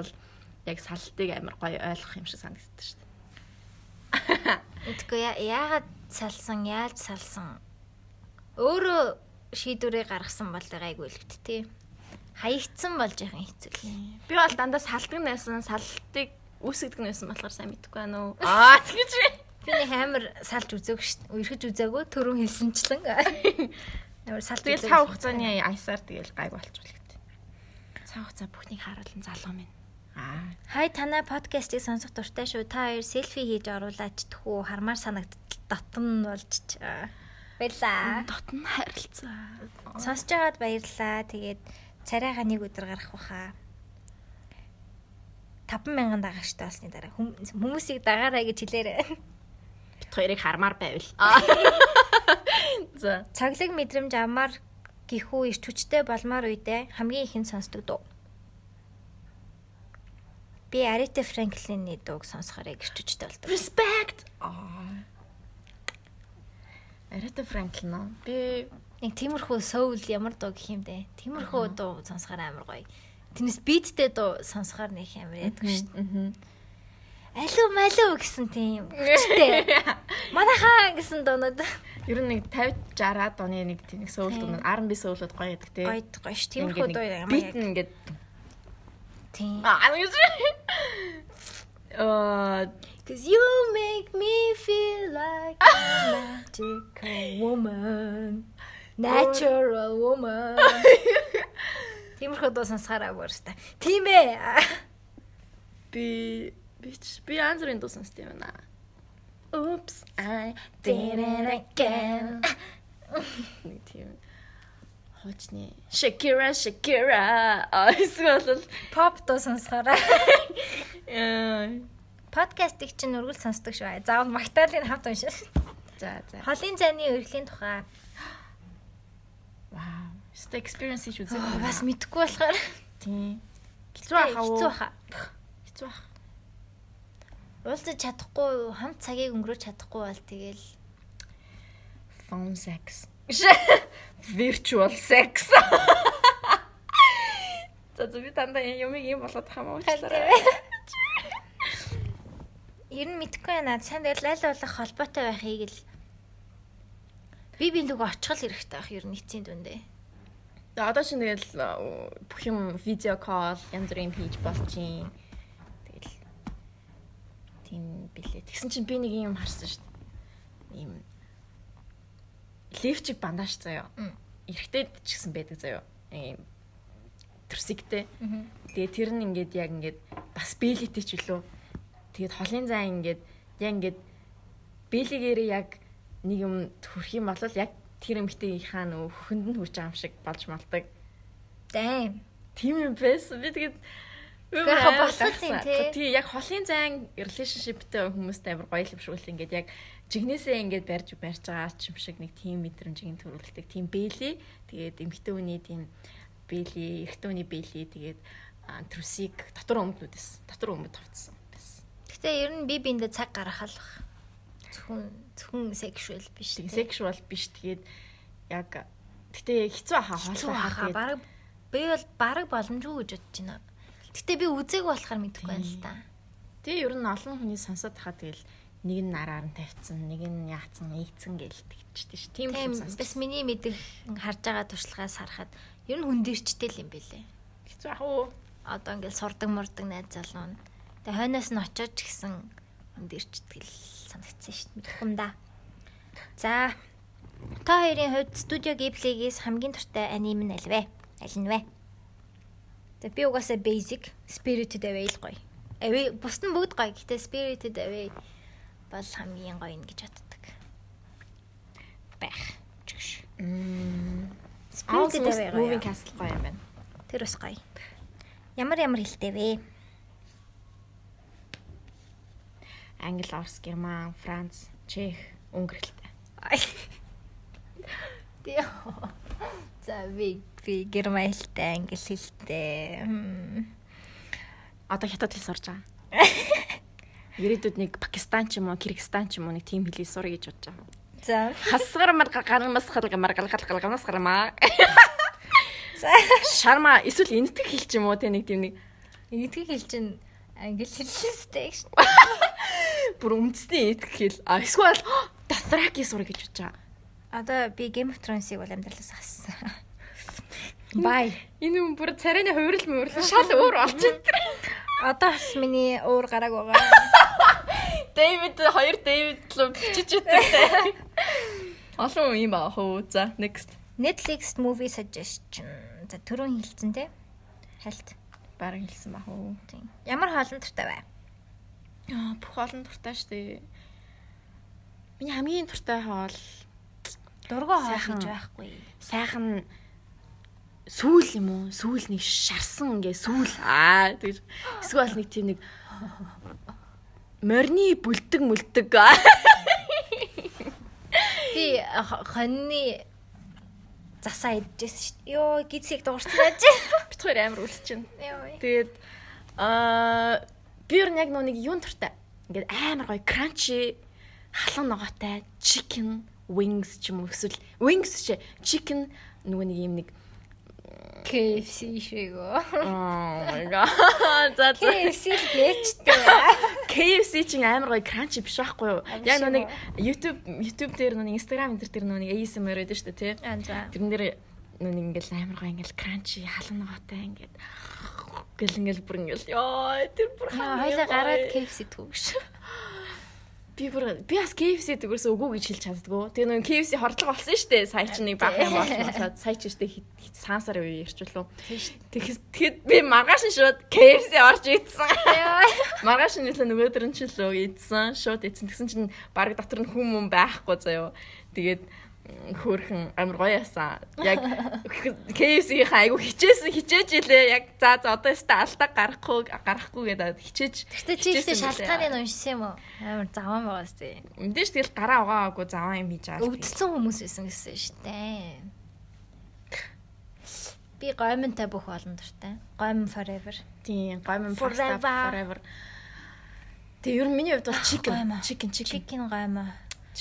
яг салтыг амар гоё ойлгох юм шиг санагддаг шүү дээ. яа- яагаад салсан, яаж салсан. Өөрөө шийдвэрээ гаргасан бол гайгүй л гэт тий. Хаягдсан болж яхан хэцүү. Би бол дандаа салдаг найсан салтыг үүсгдэг найсан болохоор сайн мэдэхгүй байна уу. <laughs> Аа тэгэж. Би нэг амар салж үзээг шүү дээ. Үерхэж үзээгүй төрөн хэлсэнчлэн. <laughs> Амар салж Тэгэл цаа хугацааны аясаар тэгэл гайг болчихвол гэдэг. Цаа хугацаа бүхнийг харуулсан залуу минь. Аа. Хай танай подкастыг сонсох дуртай шүү. Та хоёр селфи хийж оруулаач тхүү хармаар санагдтал дотн болж ч. Баярлаа. Дотн харилцаа. Сонсож байгаад баярлаа. Тэгээд царайгаа нэг өдөр гарах баха. 5000 дагагчтай болсны дараа хүм- хүмүүсийг дагаарай гэж хэлээрэй. Бит хоёрыг хармаар байвал. <laughs> За. Цаглаг мэдрэмж амаар гихүү ирч хүчтэй болмоор үедээ хамгийн ихэнд сонсдог дуу. Би Aretha Franklin-ы дууг сонсохоор ирч хүчтэй болдог. Respect. Аа. Aretha Franklin уу? Би Нэг тиймэрхүү soul ямар дуу гэх юм бэ? Тиймэрхүү дуу сонсохоор амар гоё. Тэрнээс биттэй дуу сонсохоор нэг амар яддаг шүү дээ. Мгм. Алуу малуу гэсэн тийм хүчтэй. <laughs> Манайхаа гэсэн дуунууд Ер нь нэг 50 60-аад оны нэг тийм сөүл дүн R&B сөүлүүд гоё яадаг тий. гоё гоё ш. Тиймэрхүү дуу ямар бит яг. ингээд Тийм. аа нэг Аа Cause you make me feel like a magical woman. Natural woman. <laughs> Тиймэрхүү дуу сонсохаараа бүрстэ. Тийм ээ. би би ч би янз бүрийн дуу сонсдог юм байна. Oops, I did it again. Нэг тийм хоочны Shakira Shakira эсвэл бол Pop дуу сонсохаараа. э, Подкастыг чинь үргэлж сонсдог шүү. Заавал Магдалины хамт уншаа. за за Холын зайны өргөлийн тухай вау Ста experience хийж үзээ. Бас мэдэхгүй болохоор тийм. Хэцүү ахаа уу? хэцүү баха. Хэцүү ах. Уулзаж чадахгүй, хамт цагийг өнгөрөөж чадахгүй бол тэгэл Phone sex. <laughs> Virtual sex. <laughs> За зөв би дандаа юмыг юм болоод юм уучлаарай. <laughs> Ер нь мэдхгүй байна. Сайн тэгэл аль болох холбоотой байхыг л би биндүг очихл хэрэгтэй байх ер нь эцсийн дүндээ. Одоо чинь тэгэл э, бүх юм видео кол янз бүрийн хийж болж юм. Тийм билээ. Тэгсэн чинь би нэг юм харсан шүү дээ. Ийм левчик бандаж заяа. Мм. Эрэгтэй ч гэсэн байдаг заяа. Ийм төрсигтэй. Тэгээ тэр нь ингээд яг ингээд бас бэлитэй ч үлээ. Тэгээд холын зай ингээд яг ингээд бэлигээрээ яг нэг юм төрөх юм бол яг тэр эмгтээийнхаа нөө хөхөнд нь хүрч байгаа юм шиг болж малдаг. Дэм. Тийм юм байсан. Би тэгээд Болох юм, тий. Тий, яг холын зайн relationshipтэй хүмүүстэй амар гоё юм шиг үл ингээд яг жигнэсээ ингээд барьж барьж байгаа ч юм шиг нэг тийм мэдрэмжийн төрүүлдэг. Тийм бэли. Тэгээд эмгтээ хүний тийм бэли, эрэгтэй хүний бэли тэгээд а, трусыг дотор өмднүүдээс дотор өмд тавцсан байсан. Гэтэ ер нь би биндээ цаг гаргахал бах. Зөвхөн зөвхөн sexual биш. Sexual биш тэгээд яг гэтээ хэцүү хоолой хаа баг би бол баг боломжгүй гэж бодож байна. Гэтэ би үзег болохоор мэдэхгүй байна л та. Тэгээ ер нь олон хүний сонсоод хахад тэгэл нэг нь нараар нь тавьсан, нэг нь яатсан, ийцэн гэлдэгчтэй ш. Тийм сонсож. бас миний мэдих харж байгаа туршлагаас харахад ер нь хүндэрчтэй л юм бэлээ. Хэцүү ах уу? Одоо ингээл сурдаг мурдаг найз залуу нь. Тэгээ хойноос нь очиод ч гэсэн хүндэрчдэг л санагдсан. Мэдэхгүй юм да. За та хоёрын хувьд студио Ghibli-гээс хамгийн дуртай аним нь аль вэ? Аль нь вэ? Тэгээ би угаасаа basic, spirited away л гоё. Away бус нь бүгд гоё. Гэтэ spirited away бол хамгийн гоё нь гэж боддог. Байх. Чүгш. Spirited away гоё. Moving Castle гоё юм байна. Тэр бас гоё. Ямар ямар хэлтэй вэ? Англи, Орос, Герман, Франц, Чех, Унгар хэлтэй. <laughs> За би би герман хэлтэй, англи хэлтэй. Одоо хятад хэл сурж байгаа. <laughs> Ирээдүйд нэг Пакистан ч юм уу, Кыргызстан ч юм уу нэг тийм хэлийг сурах гэж бодож байгаа. За. Хасгар мар гармас харгамар галгал галгамас гармаа. <laughs> За. Шарма эсвэл энэтэг хэл ч юм уу те нэг тийм нэг Эдгээр хэл чинь англи хэлтэй шүү. <laughs> бүр үндэсний энэтэг хэл. А эсвэл <gasps> дасраки сурах гэж бодож байгаа. Одоо би Game of Thrones-ыг бол амьдралаас хассан. Бай. Энэ юм бүр царайны хувирал мөврөл шал өөр болчихсон. Одоо бас миний уур гарааг байгаа. Дэвид хоёр Дэвид л бичиж өгдөө. Олон юм аа хөө. За next. Netflix movie suggestion. За түрүүн хэлсэн те. Хальт. Бараг хэлсэн бах уу. Тийм. Ямар хоолн дуртай бай? Аа бүх олон дуртай штэ. Миний хамгийн дуртай хоол Дургуй хоол гэж байхгүй. сайхан сүүл юм уу? Сүүл нэг шарсан ингээ сүүл аа тэгж эсвэл нэг тийм нэг морины бүлдэг мүлдэг Би хоньны засаа идчихсэн шүү дээ. Йоо, гизсийг дуурсан байж. бит хоёр амар үлсэж байна. Тэгээд аа би ер нь яг нэг юун туртай. Ингээд амар гоё crunchy халуун ногоотой chicken wings ч юм уу эсвэл wings ч chicken нөгөө нэг юм нэг KFC шигөө. oh my god <laughs> за KFC л гээчтэй. KFC чинь амар гоё crunchy биш байхгүй юу? Яг нэг YouTube YouTube дээр нөгөө нэг Instagram дээр нөгөө нэг ASMR байдаг шүү дээ тий. Тэрэн дээр нөгөө нэг ингээл амар гоё ингээл халуун ногоотой ингээд гэл ингээл бүр ингээл ёо тэр бүр Аа хоёлаа гараад KFC төгш. Би бүр би бас KFC дэгэрс үгүй гэж хэлж чаддгүй. Тэгээ нөгөө KFC хордлого болсон шүү дээ. Сая чи нэг баг юм болчихлоо. Сая чи штэ сансар үе ярьчлаа. Тэгэхэд би маргааш нь шууд KFC орж идсэн. Маргааш нь нэлээ нөгөөдөр нь ч лөө идсэн. Шууд идсэн. Тэгсэн чинь баг дотор нь хүн мөн байхгүй заяо. Тэгээд хөөрхөн амар гоё ясан. Яг KFC-ийн айгу хичээсэн хичээж илээ. Яг за за одоо өстө алдаа гарахгүй гарахгүй гэдэг хичээж. Гэтэ чи ихтэй билээ. шалтгааныг уншсан юм уу? Амар заван байгаа сте. Мэдээж тэгэл гараа угаагүй заваа юм хийж байгаа. Өвдсөн хүмүүс байсан гэсэн шүү дээ. Би гомонтой бүх олон дуртай. Гомон forever. Тийм, гомон Forever. Тэгээ ер нь миний хувьд бол chicken, chicken, chicken. Chicken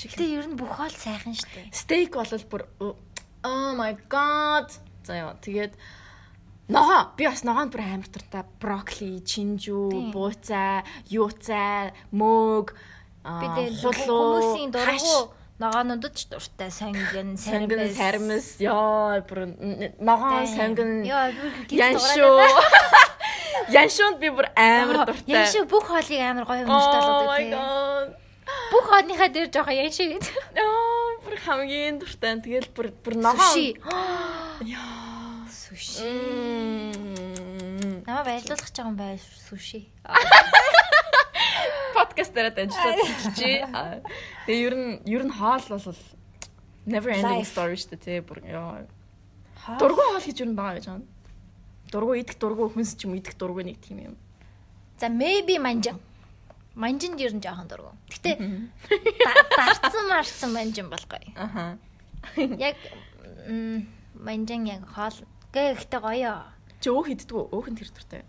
гомоо. Гэтэ ер нь бүх хоол сайхан дээ. Steak бол бүр oh my god. За яа, тэгээд ногоо би бас ногоонд бүр амар туртай брокколи, чинжүү, бууцай, юуцай, мөөг, хулуу, хүмүүсийн дургу ногоонуудад ч дуртай сонгон, сонгон, сармис. ёо бүр н- ногоо, сонгон, Яа, бүр яншуу. Яншуунд <laughs> би бүр амар дуртай. Яншуу бүх хоолыг амар гоё Oh my үү. god. Бүх хоолныхаа дээр жоохон яншуу гэдэг. Яа, бүр хамгийн дуртай. Тэгэл бүр бүр ногоо. Суши. Яа. Суши. Намаа баярлуулах гэж байгаа юм байл суши. Подкаст дээр дамжуулаад хэлчихье. Тэгээ ер нь ер нь хоол бол never ending story шүү дээ бүр яа. Дургу хоол гэж нь байгаа гэж байна. Дургу идэх дургу хүнс ч юм идэх дургу нэг тийм юм. За maybe манжин. Манжинд ер нь жоохон дургу. Гэтэ да- дарцсан марцсан манжин болохгүй. Аха. Яг манжин яг хоол гэхдээ гоё. Чи өөх иддгүү? Өөх нь тэр дуртай.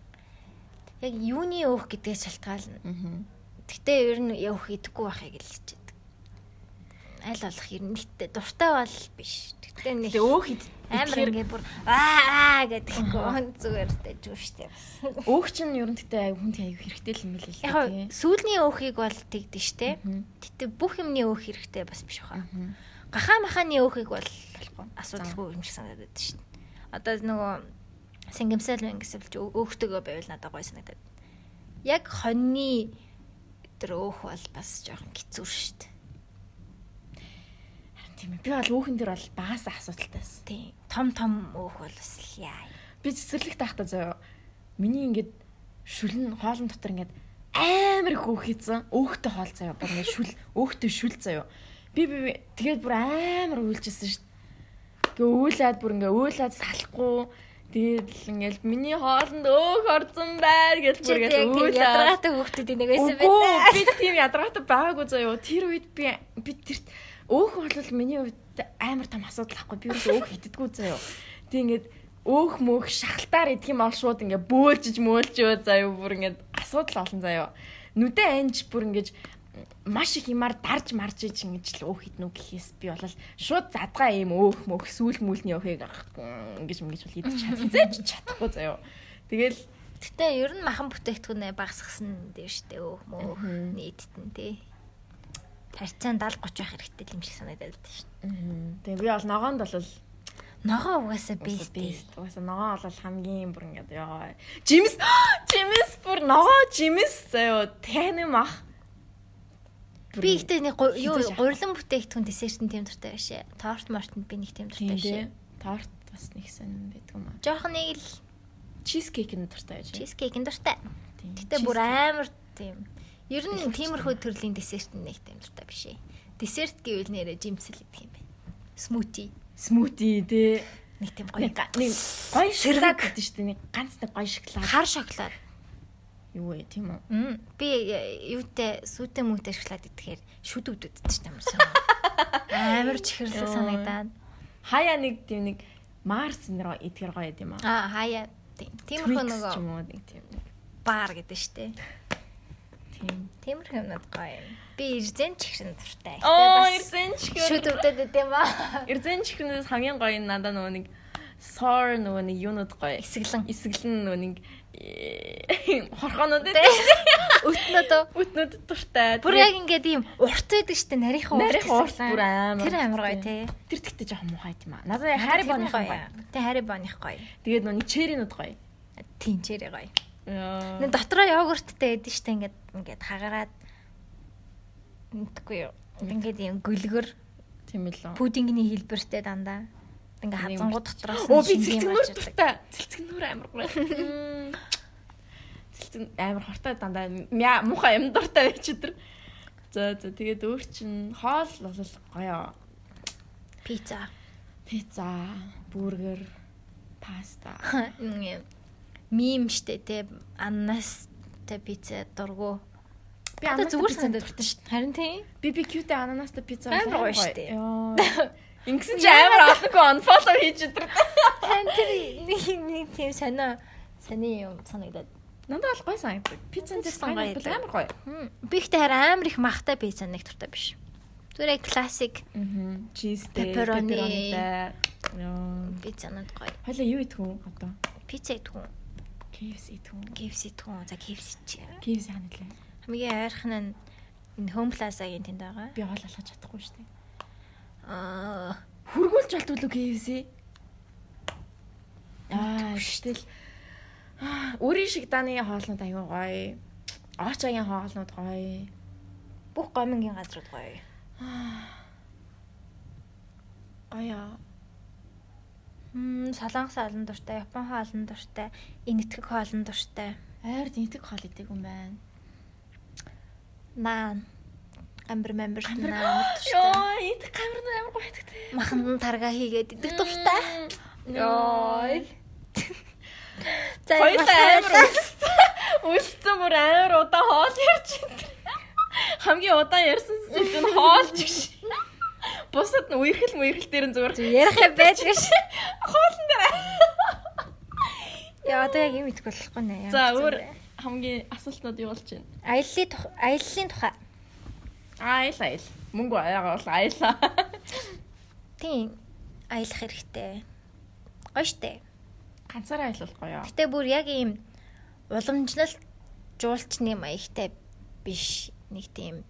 Яг юуны өөх гэдгээс шалтгаална. Аа. Гэтэ ер нь өөх идэхгүй байхыг л хичээдэг. Аль болох ер нь гэтэ дуртай бол биш. Гэтэ нэг өөх ид амар ингээ бүр аа гэдэггүй зүгээр дэжүү штэ бас. өөх чинь ер нь тэгтээ хүнд аяг хэрэгтэй л юм байл л Яг сүүлний өөхийг бол тэгдэж штэ. Гэтэ бүх юмны өөх хэрэгтэй бас биш. Мгм. Гахаа махааны өөхийг бол асуудалгүй юм шиг санагдаад байна дээ. Одоо нөгөө сингэмсэл мэнгсэлж өөхтөгөө байвал надад гой санагдаад. Яг хоньны тэр өөх бол бас жоохон хэцүү шүү дээ. Тийм ээ. Би бол өөхөн дээр бол багасаа асуудалтай байсан. Тийм. Том том өөх бол бас яа. би цэцэрлэг таахта заяа. Миний ингээд шүлэн хоолн дотор ингээд амар их өөх хийсэн. Өөхтэй хоол заяа. Бүр ингээд шүл өөхтэй шүл заяа. Би би тэгээд бүр амар уйлжсэн шүү дээ. Гэ үйлээд бүр ингээд үйлээд салахгүй Тэгээд л ингээл миний хоолнд өөх орсон байр гэж бүр тийм үйлээ. ядаргаатай хүүхдүүд нэг байсан байх. би тийм ядаргаатай байгаагүй заяа. Тэр үед би би тэр өөх бол миний хувьд амар том асуудал ахгүй. Би өөрөө өөх иддэггүй заяа. Тэг ингээд өөх мөөх шахалтаар идэх юм бол шууд ингээд бөөлжиж мөөлжөө заяа бүр ингээд асуудал олон заяа. Нүдэ анж бүр ингээд маш их юмар дарж марж иж ингэж л өөх иднэ үү гэхээс би бол шууд задгаа ийм өөх мөөх сүүл мүлний өөхийг ингэж ингэж бол идэж чад хизээж чадахгүй заяа. Тэгэл Гэтэ ер нь махан бүтээгдэхүүнээ багасгасан дээр штэ өөх мөөх нийтдэн тий. Тарцаан 70 30 байх хэрэгтэй юм шиг санагдаад байна шүү. Тэгээ би бол ногоонд бол Ногоо угаасаа бест. Угаасаа ногоо бол хамгийн бүр ингээд яа. Жимс <gasps> жимс бүр ногоо жимс заяо таны мах. Би ихтэй нэг юу гурилан бүтээгдэхүүн десерт нь тийм дуртай байшээ. Торт мортонд би нэг тийм дуртай байшээ. Торт бас нэг сэн байдаг юм аа. Жохон нэг л Чизкейк нь дуртай байж. чизкейк нь дуртай. Гэтэ бүр амар тийм. Ер нь тиймэрхүү төрлийн десерт нэг тийм дуртай биш ээ. Десерт гэвэл нэрэ жимсэл гэдэг юм байна. Смути смути тий. нэг тийм гоё. Нэг гоё шоколад гэдэг шүү дээ. Нэг ганц нэг гоё шоколад. Хар шоколад. Юу вэ тийм үү? Би э, юутай сүтэ мүтэ шоколад идэхээр шүд өвдөд ч юм санаа. Амар чихэрлэг санагдаад. Хаяа нэг тийм нэг Марс нэр итгэр гоё юм аа. Аа хаяа тийм. Тиймэрхүү нөгөө юм уу нэг тийм. нэг баар гэдэг штэ. Тийм. Тиймэрхүү юмнууд гоё юм. Би ирзэн чихрэн дуртай. Оо, бас ирсэн ч шүд өвдөд идэм ба. Ирзэн чихнээс хамгийн гоё нь надад нөгөө нэг сор нөгөө нэг юунууд гоё. Эсгэлэн. Эсгэлэн нөгөө нэг э, <laughs> хорхоонууд Тэ. Өтнөд үтнүүд дуртай. Бүр яг ингээд ийм урт байдаг штэ нарийнхан урт. нарийн урт бүр амар. Тэр амар гоё тий. Тэр тэгтээ жоохон муухай юм аа. Надад хари боных гоё. Тэ хари боных гоё. Тэгээд нөгөө нэг черинууд гоё. Тинчээрээ гоё. Яа. Нэг дотроо йогурттэй байдаг штэ ингээд ингээд хагараад мэдгүй юу. Ингээд ийм гүлгэр Тийм л пудингний хэлбэртэй дандаа. Ингээ хазангууд дотроос Оо би шинж юм ирдэг. дуртай. Цэлцэгнүүр амар гоё. <laughs> Цэлцэг амар хортой дандаа мяа муухай юм дуртай байж өдр. За за тэгээд өөр чин хоол бол гоё. Пицца. Пицца, бургер, паста. Мим штэ те ананас те пицца дургу. Би Одоо ананас зүгээр пиццанд санагддаг штэ. Харин тийм. BBQ-тэй ананастай пицца Амар гоё штэ. Ингэсэн чи амар авахгүй unfollow хийж өдр. Харин тэр нэг нэг тийм сонио сони юм санагдаад. Надад бол гоё санагдав. Пиццанд Пиццанд сайн гоё бол байдаг. амар гоё. Би ихтэй харин амар их махтай пицца нэг туртай биш. Зүгээр яг классик Аа. Чизтэй, pepperoniтай. Яа. пиццанууд гоё. Хойло юу идэх үү одоо? Пицца идэх үү? KFC үү? KFC үү? За KFC чи. KFC хаана лээ? Хамгийн ойрхон нь энэ Home Plaza-гийн тэнд байгаа. Би хоол алхаж чадахгүй шүү дээ. Аа, Хөргүүлж болтгүй KFC? Аа, аа, өөрийн шиг дааны хоолнууд аюу гоё. Очагийн хоолнууд гоё. бүх гомингийн газрууд гоё. Гоё. Хм, солонгос олон дуртай, Япон хоолн дуртай, энэтхэг хоолн дуртай. Ойр зинтэг хоол идэг юм байна. Наан. Амбар мамбар Амбар- наан. Йоо, идэх камер нь амар гоё идэгтэй. Маханд нь тарга хийгээд идэх дуртай. Йоо. <laughs> За баярлалаа. Үлссэн бүр амар удаан хоол ярьж байна. Хамгийн удаан ярьсан зүйл нь хоолч гэж. Бусад нь үерхэл мүерхэл дээр нь зүгээр Ярих юм байдаг ш. <laughs> хоолн дээр. Яа одоо яг юм идэх болохгүй нэ. За өөр хамгийн асуултнууд юу болж байна? аяллаа аяллаа тухай. Айл айл. Мөнгө аягаа бол аялаа. <laughs> Тийм. Аялах хэрэгтэй. Гоё штэ. Ганцаараа айл бол гоё. Гэтэ бүр яг ийм уламжлалт жуулчны маягтай биш нэг тийм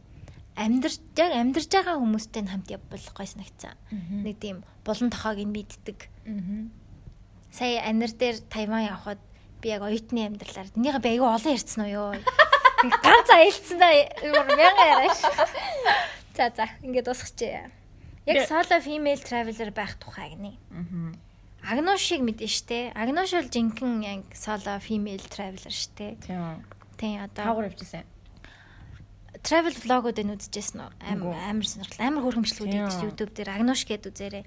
амьдарч яг амьдарч байгаа хүмүүстэй хамт явбал гоё санагцсан. Нэг тийм булан тохоог нь мэддэг. Сая анир дээр Тайван явхад би яг оюутны амьдралаар энийгээ би аягүй олон ярьсан уу ёо. Ганц аялцсан да мянган яриаш. За за ингээд дуусчихъя. Яг solo female traveler байх тухай гинэ. Агношиг мэдэн штэ. Агнош бол жинхэнэ яг solo female traveler штэ. Тийм. Тийм одоо Таагаар явжсэн. Travel vlog-ууд нь үзчихсэн үү? Амар амар сонирхол. Амар Тийм. хийдэг YouTube дээр Агнош гэдэг үзээрэй.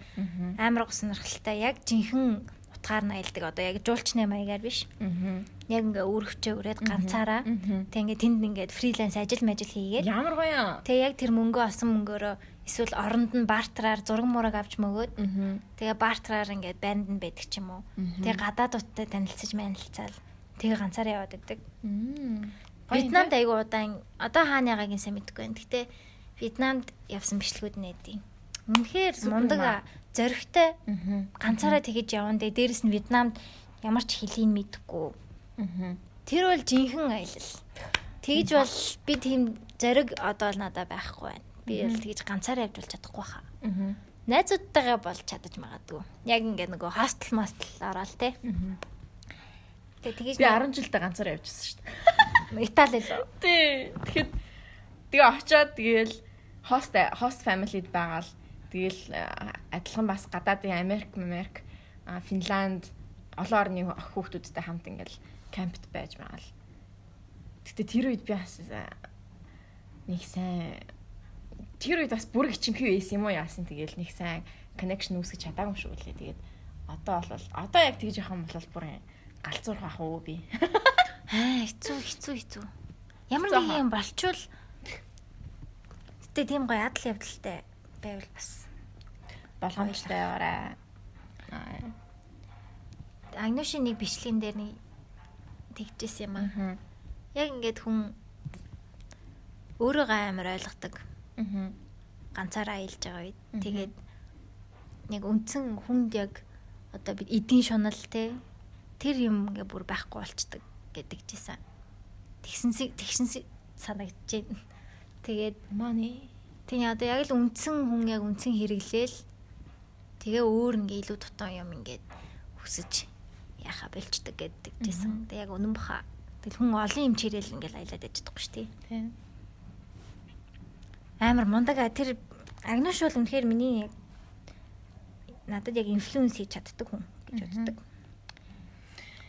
Амар гоо сонирхолтой. Яг жинхэнэ утгаар нь аялдаг. Одоо яг жуулчны маягаар биш. Яг ингээ өөрөвчөө өрөөд ганцаараа. Тэг ингээ тэнд ингээд фриланс ажил мажил хийгээд. Ямар гоё. Тэг яг тэр мөнгөө олсон мөнгөөрөө эсвэл оронд нь бартраар зураг мураг авч мөгөөд тэгээ бартраар ингээд банд нь байдаг ч юм уу. Мгм. Тэгээ гадаадуудтай танилцаж манилцаал. Тэгээ ганцаараа яваад байдаг. Вьетнамд айгу удаан одоо хаана нь сайн мэдэхгүй байна. Гэтэ Вьетнамд явсан бичлэгүүд нээдэг. Үнэхээр мундаг зоригтой Аа. ганцаараа тэгэж явна. Тэгээ дээрэс нь Вьетнамд ямар ч хэлийг мэдэхгүй. Тэр бол жинхэнэ аялал. Тэгж бол би тийм зориг одоо л надад байхгүй байна. Би бол тэгж ганцаараа явж бол чадахгүй хаа. Аа. найзуудтайгаа болж чадаж магадгүй. Яг ингээ нөгөө хостел мостел ороод те. Тэгээ тэгэж Би 10 жилдээ ганцаараа явжсэн шүү дээ. <laughs> Итали лөө. Тий. Тэгэхэд тэгээ очиод тэгээл хост хост фамилид байгаал тэгээл адилхан бас гадаадын Америк, Америк, Финланд олон орны хүүхдүүдтэй хамт ингээл кампт байж байгаал. Гэтэ тэр үед би бас нэг сайн тэр үед бас бүр хичимхий байсан юм уу яасан тэгээл нэг сайн connection үүсгэж чадаагүй шүү лээ. Тэгээд одоо бол одоо яг тэгж явах юм бол бүр галзуурх ах уу би. <laughs> Аа хэцүү хэцүү хэцүү. Ямар нэг юм болчвол Гэтэ тийм гоё адал явдалтай байвал бас болгоомжтой яваарай. Агношийн нэг бичлэгэн дээр нэг тэгжсэн юм аа. Яг ингээд хүн өөрөө амар ойлгодог. Аа. Ганцаараа аялж байгаа үед тэгээд нэг үндсэн хүнд яг одоо бид эдийн шунал те тэр юм ингээ бүр байхгүй болчдөг гэдэг жисэн. Тэгсэн тэгсэн санагдаж байна. Тэгээд мааны тийм одоо яг л үндсэн хүн яг үндсэн хэрэглээл тэгээ өөр ингээ илүү тутам юм ингээд хүсэж яхаа бэлчдэг гэдэг жисэн. Тэг яг үнэн баха. Тэгэл хүн олон юм чирэл ингээл аялаад яж чадахгүй шүү дээ. Тийм. Амар мундаг тэр агнош бол үнэхээр миний надад яг инфлюенс хийж чаддаг хүн гэж боддог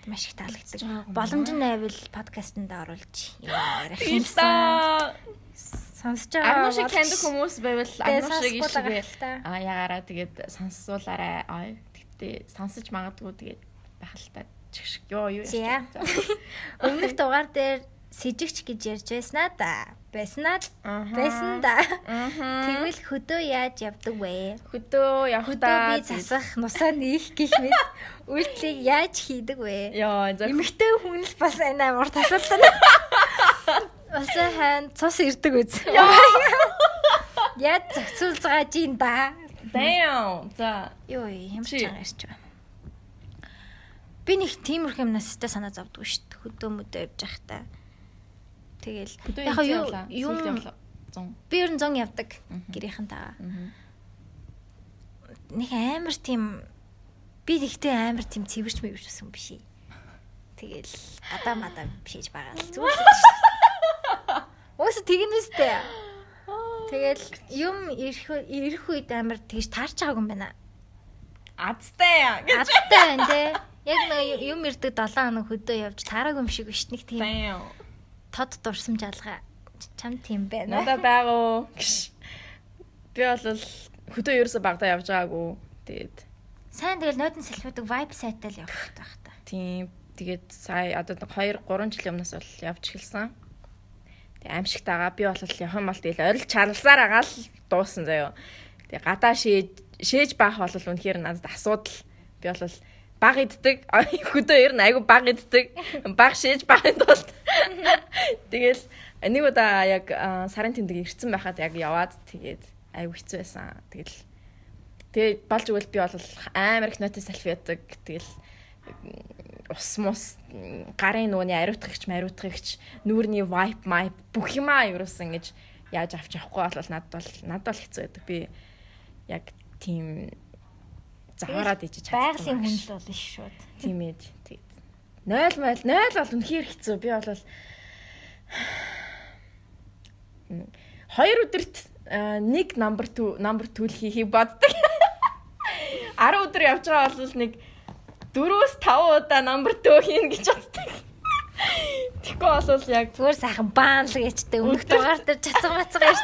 маш их таалагддаг. Боломж нь байвал подкастэнд оруулж ярих <gasps> юмсан. Сонсож байгаа. Агнуушиг таньдаг хүмүүс байвал агнуушиг ишгээ а ягаараа тэгээд сонсуулаарай. Аа тэгтээ сонсож магадгүй тэгээд байх л та. Чигш ёо юу. <laughs> Өмнөх дугаар дээр сэжигч гэж ярьж байснаа да. Байснаа л байсан да. Тэгвэл хөдөө яаж явдаг вэ? Хөдөө явахдаа би засах, нусаа нээх гэх мэт үйлчлийг яаж хийдэг вэ? Йоо, эмэгтэй хүн л бас энэ амар тасалт нь. Бас хан цус ирдэг үз. Яаж зохицуулж байгаа жин да. Damn. За. Йоо, ч байгаа ирч байна. Би нэг тиймэрхүү юмнаас өстө санаа зовдгүй шүү дээ. Хөдөө мөдөө явж байхдаа Тэгэл яг юу юм 100. Би ер нь 100 явдаг гэрийнхэнтэйгээ. Нэг амар тийм би тэгтээ амар тийм цэвэрч мэвэрч байсан биш. Тэгэл гадаа мадаа бишиж байгаа л зүгээр. Өөсө тэгнэстэй. Тэгэл юм ирэх ирэх үед амар тэгж таарч байгаагүй юм байна. Азтай гэж. Азтай байна те. Яг нэг юм ирдэг 7 хоног хөдөө явж таараагүй юм шиг биш нэг тийм тод дурсамж алгаа чам тийм байна. Надаа байгуу. Би бол хөдөө ерөөсө багтаа явж байгаагүй. Тэгээд сайн тэгэл нойдон селфиудаг vibe сайтаа л явах байх та. Тийм. Тэгээд сая одоо 2 3 жилийн өмнөөс бол явж эхэлсэн. Тэг аимшигтайгаа би бол юм бол тэгэл орил чарлсаар агаа л дуусан заяо. Тэг гадаа шээж шээж баах бол үнэхээр надад асуудал. Би бол баг иддэг. Хөдөө ер нь айгу баг иддэг. Баг шээж багын тулд. Тэгэл нэг удаа яг сарын тэмдэг ирцэн байхад яг яваад тэгээд айгу хэцүү байсан. Тэгэл тэгээд болж өгвөл би бол амар их ноти селфи ятдаг. Тэгэл ус мус гарын нууны ариутгагч мариутгагч нүүрний wipe my бүх юмаа ерөөсөн ингэж яаж авч явахгүй бол надад бол надад бол хэцүү байдаг. Би яг тийм заваараад ижиж чадсан. Байгалийн хүн л болно шууд. Тийм ээ. Тэгээд 0 майл 0 бол үнэхээр хэцүү. Би бол хоёр өдөрт нэг number 2 number 2 хийхийг боддог. <laughs> 10 өдөр явж байгаа бол нэг 4-өөс 5 удаа number 2 хийн гэж боддог. <laughs> Тэгэхгүй бол яг зүгээр сайхан баан л гэжтэй өмнөх дугаар дээр цацаг мацаг ярьж.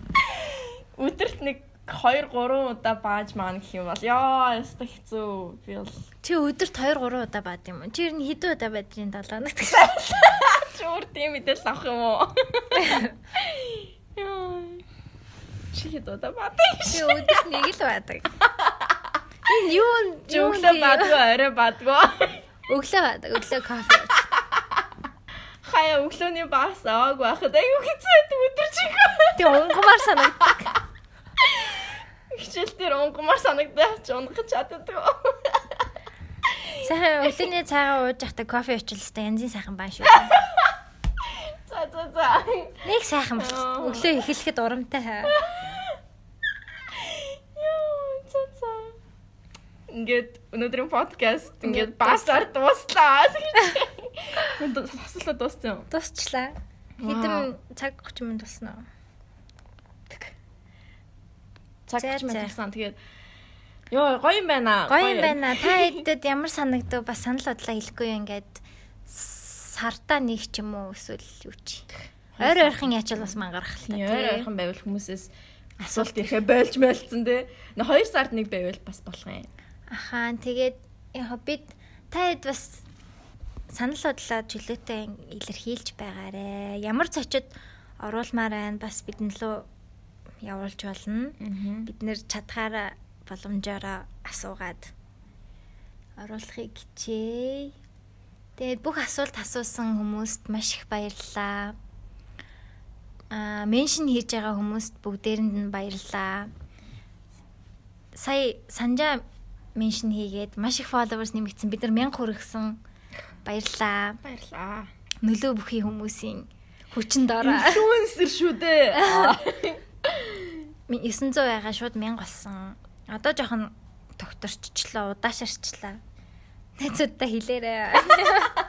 <laughs> Өдөрт нэг 2 3 удаа бааж маань гэх юм бол ёо яста хэцүү би бол чи өдөрт 2 3 удаа баад юм уу? Чи ер нь хэдэн удаа баадгийн 7 хоногт чи өөр тийм мэдээлэл авах юм уу? Ёо. Чи хэдэн удаа баадаг чи өдөрт нэг л баадаг <laughs> энэ юу өглөө баадгүй орой баадгүй. <laughs> Өглөө баадаг өглөө кофе хаяа өглөөний баас аваагүй байхад аюу хэцүү өдөр чигээ тэг унгамаар санагддаг <laughs> хичээл дээр унгамаар санагдаад ч унгах чаддаггүй. Сайхан өглөөний цайгаа ууж явахдаа кофе уучлаа янзын сайхан баа шүү. <laughs> За за за. Нэг сайхан өглөө эхлэхэд урамтай. Яа, ингээд өнөөдрийн подкаст ингээд басаар дууслаа. Хослоо дууссан. Дуусчлаа. Хэдэн цаг 30 минут болсон уу? Цаг 30 минут болсон. Тэгээд Йоо, гоё юм байна. Гоё юм байна. Та <laughs> хэдэд ямар санагдав? Бас санал бодлоо хэлэхгүй юм ингээд сартаа нэг ч юм уу эсвэл юу чи. Ойр ойрхон ячаал бас мангарах л та. Ойр ойрхон байвал хүмүүсээс асуулт ирэхэ байлж байлцсан те. Нэг 2 сард нэг байвал бас болох юм. Ахаа тэгээд яг бид та хэд бас санал бодлоо чөлөөтэй илэрхийлж байгаарэ. Ямар зочид оруулмаар байна бас бидэн лөө явуулж болно. Бид нэр чадхаараа боломжоор асуугаад оруулахыг хичээе. Тэгээд бүх асуулт асуусан хүмүүст маш их баярлалаа. Аа, меншн хийж байгаа хүмүүст бүгдээрэнд нь баярлалаа. Сая санжаа меншн хийгээд маш их followers нэмэгдсэн. Бид нар 1000 хүргэсэн. Баярлалаа. Баярлалаа. Нөлөө бүхий хүмүүсийн хүчин доор. Инфлюенсер шүү дээ. <laughs> 900 байгаа шууд 1000 болсон. Одоо жоохон тогтворччлаа, удаашарчлаа. Найзуудтай хэлээрээ.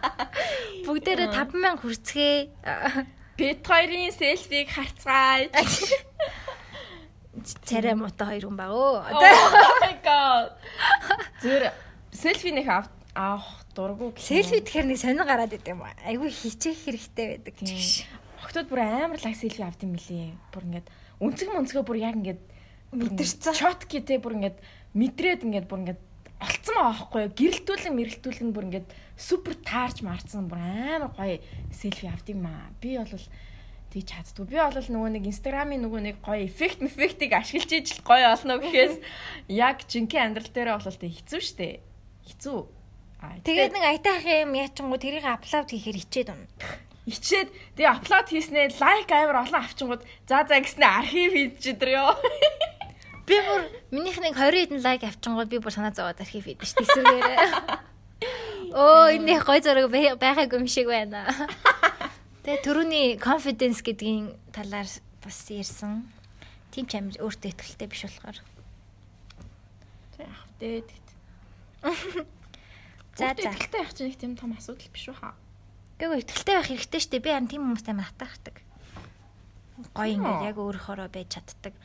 <laughs> Бүгдээрээ 5000 хүрцгээ. Бит хоёрын селфиг харцгаая. <laughs> Царай муутай хоёр хүн баг өө. Oh my god. Зүр селфи нэг авах дурггүй. Селфи тэгэхээр нэг сонир гараад идэв юм. Айгүй хичээх хэрэгтэй байдаг. Охтууд бүр амар лаг селфи авд юм билий. Бүр ингээд өнцөг мөнцгөө бүр яг ингээд мэдэрсэн. Чотки те бүр ингээд мэдрээд ингээд бүр ингээд олцсон байхгүй юу? Гэрэлтүүлэн мэрэлтүүлэн бүр ингээд супер таарч марцсан бүр амар гоё селфи авд юм аа. Би бол тийж чаддгүй. Би бол нөгөө нэг инстаграмын нөгөө нэг гоё эффект эффектийг ашиглаж ижил гоё олно гэхээс яг жинхэнэ амьдрал дээр бол тэ хэцүү шттэ. Хэцүү. Тэгээд нэг айтаах юм яачингуу тэрийг апплод хийхээр ичээд унаа ичээд тэгээ апплод хийснээр лайк амар олон авчингууд за за гэснээр архив хийж идэр ёо. Би бүр минийх нэг 20 хэдэн лайк авчингууд би бүр санаа зовоод архив хийдэж шүү дээ. Оо энэ гой зураг байхаагүй юм шиг байна. Тэгээ түрүүний confidence гэдгийн талаар бас ярьсан. Тим ч амир өөртөө ихтэй биш болохоор. Яах вэ? <laughs> За за. Ихтэй явах чинь нэг тийм том асуудал биш үү хаа. Гэхдээ ихтэй байх хэрэгтэй шүү дээ. Би харин тийм хүмүүстэй амар атаархдаг. Гоё ингээд яг өөрөөрөө байж чаддаг.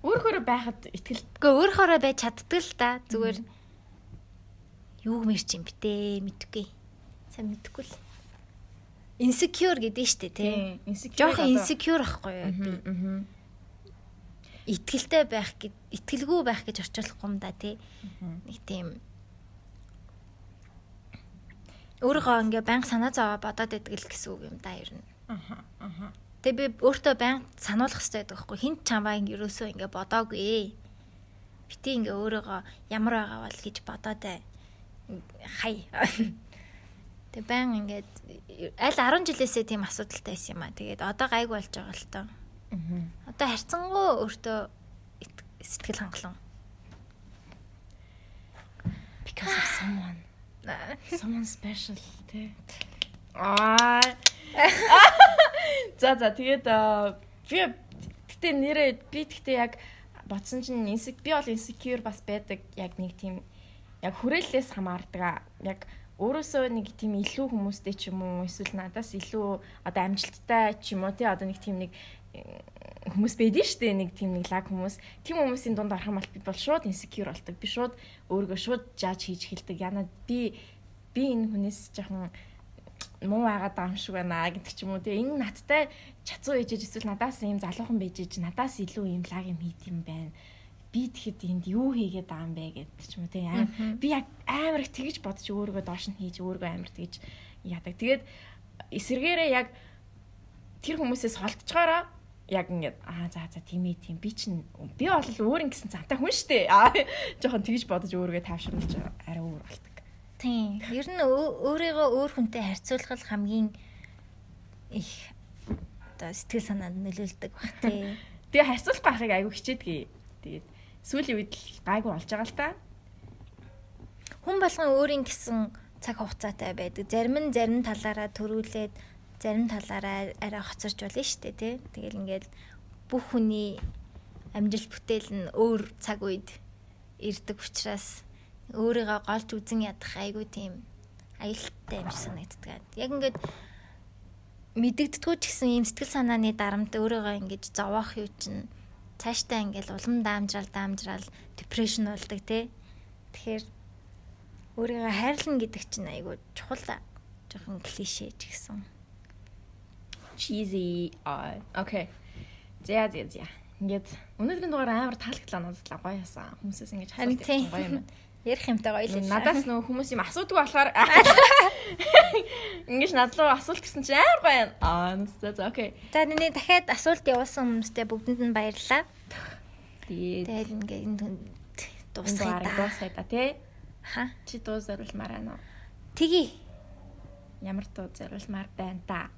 Өөрөөрөө байхад итгэл. Гэхдээ өөрөөрөө байж чаддаг л да. Зүгээр юу мэрч юм битээ мэдгүй. Сайн мэдгүй л. Insecure гэдэг нь шүү дээ, тий. Insecure. Жохон insecure ахгүй юу? Аа. Итгэлтэй байх гэд итгэлгүй байх гэж орчуулахгүй юм да, тий. Нэг тийм өөрийгөө ингээ банк санаа зовоо бодоод байдаг л гэсэн үг юм да ер нь. Аха. Аха. Тэгээ би өөртөө баян сануулах хэрэгтэй байдаг байхгүй хинт чамаа ингэ ерөөсөө ингэ бодоогүй. Бити ингэ өөрийгөө ямар байгаа бол гэж бодоод хай. Тэгээ баян ингээд аль 10 жилээсээ тийм асуудалтай байсан юм аа. Тэгээд одоо гайг болж байгаа л тоо. Аа. Одоо харьцангуй өөртөө сэтгэл хангалуун. Because of someone. Someone special тий. Аа <laughs> За за тэгээд би гэтээ нэрээ би гэтээ яг бодсон чинь инсек би бол insecure бас байдаг яг нэг тийм яг хүрээллээс хамаардаг. Яг өөрөөсөө нэг тийм илүү хүмүүстэй ч юм уу эсвэл надаас илүү одоо амжилттай ч юм уу тий одоо нэг тийм нэг хүмүүс байдэн штэ нэг тийм нэг лаг хүмүүс тийм хүмүүсийн дунд арах мал би бол шууд insecure болдог би шууд өөрийгөө шууд жааж хийж эхэлдэг яна би би энэ хүнээс жоохон муу байгаад байгаа юм шиг байна гэдэг ч юм уу. Тэгээ энэ надтай чацуу ээжэж эсвэл надаас ийм залуухан байжээж надаас илүү ийм лаг юм хийд юм байна. Би тэгэхэд энд юу хийгээд байгаа юм бэ гэдэг ч юм уу тийм. Би яг амар их тэгж бодож өөрийгөө доош нь хийж өөрийгөө амар тэгж яадаг. Тэгээд эсэргээрээ яг тэр хүмүүсээс холдчихоороо яг ингээд аа за за тийм ээ тийм би чинь би бол өөр ингэсэн цантай хүн штэ аа жоохон тэгж бодож өөрийгөө тайвшруулж арай өөр болт. Тийм. Ер нь өөрийгөө өөр хүнтэй харьцуулах хамгийн их оо сэтгэл санаанд нөлөөлдөг баг тий. Тэгээ харьцуулах байхыг айгүй хичээдгий. Тэгээд сүүлийн үед л гайгүй болж байгаа л та. Хүн болгон өөрийн гэсэн цаг хугацаатай байдаг. Зарим нь зарим талаараа төрүүлээд зарим талаараа арай хоцорч болно шүү дээ тий. Тэгэл ингээд бүх хүний амжилт бүтээл нь өөр цаг үед ирдэг учраас өөрийгөө голж үзэн ядах айгүй тийм аюултай юм шиг санагддаг. Яг ингээд мэдэгддэггүй ч гэсэн ийм сэтгэл санааны дарамт өөрийгөө ингэж зовоох юу чинь цаашдаа ингээл улам даамжраал даамжраал депрешн болдог тий. Тэгэхээр өөрийгөө хайрлна гэдэг чинь айгүй чухал жоохон клишэ ч гэсэн. Cheesy. Аа, okay. За за за. Ингээд өнөөдрийн дугаар амар таалагдлаа надад гоё ясан. Хүмүүсээс ингэж тийм гоё юм. Ярих юмтай гоё л. Надаас нөө хүмүүс юм асуудаг болохоор ингэж над руу асуулт гэсэн чинь амар гоё юм. Аа, за за окей. За нэг дахиад асуулт явуулсан хүмүүстээ бүгдэнд нь баярлалаа. Тэгээд тэгээд ингээ энэ дуусгая да. Дуусгая да тий. Ха? Чи дуу зориулмаар байна уу? Тгий. Ямар дуу зориулмаар байна та?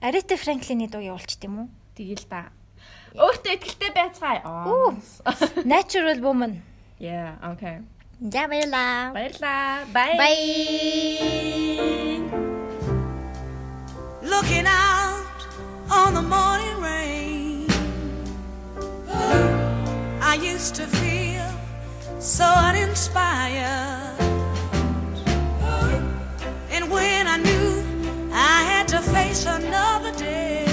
Арита Франклины дуу явуулчих тийм үү? Тэгэл да. Өөртөө ихтэй байцгаая. Natural woman. Yeah, okay. За баярлаа. Баярлаа. Bye. Bye. Looking out on the morning rain. I used to feel so uninspired. And when I knew to face another day.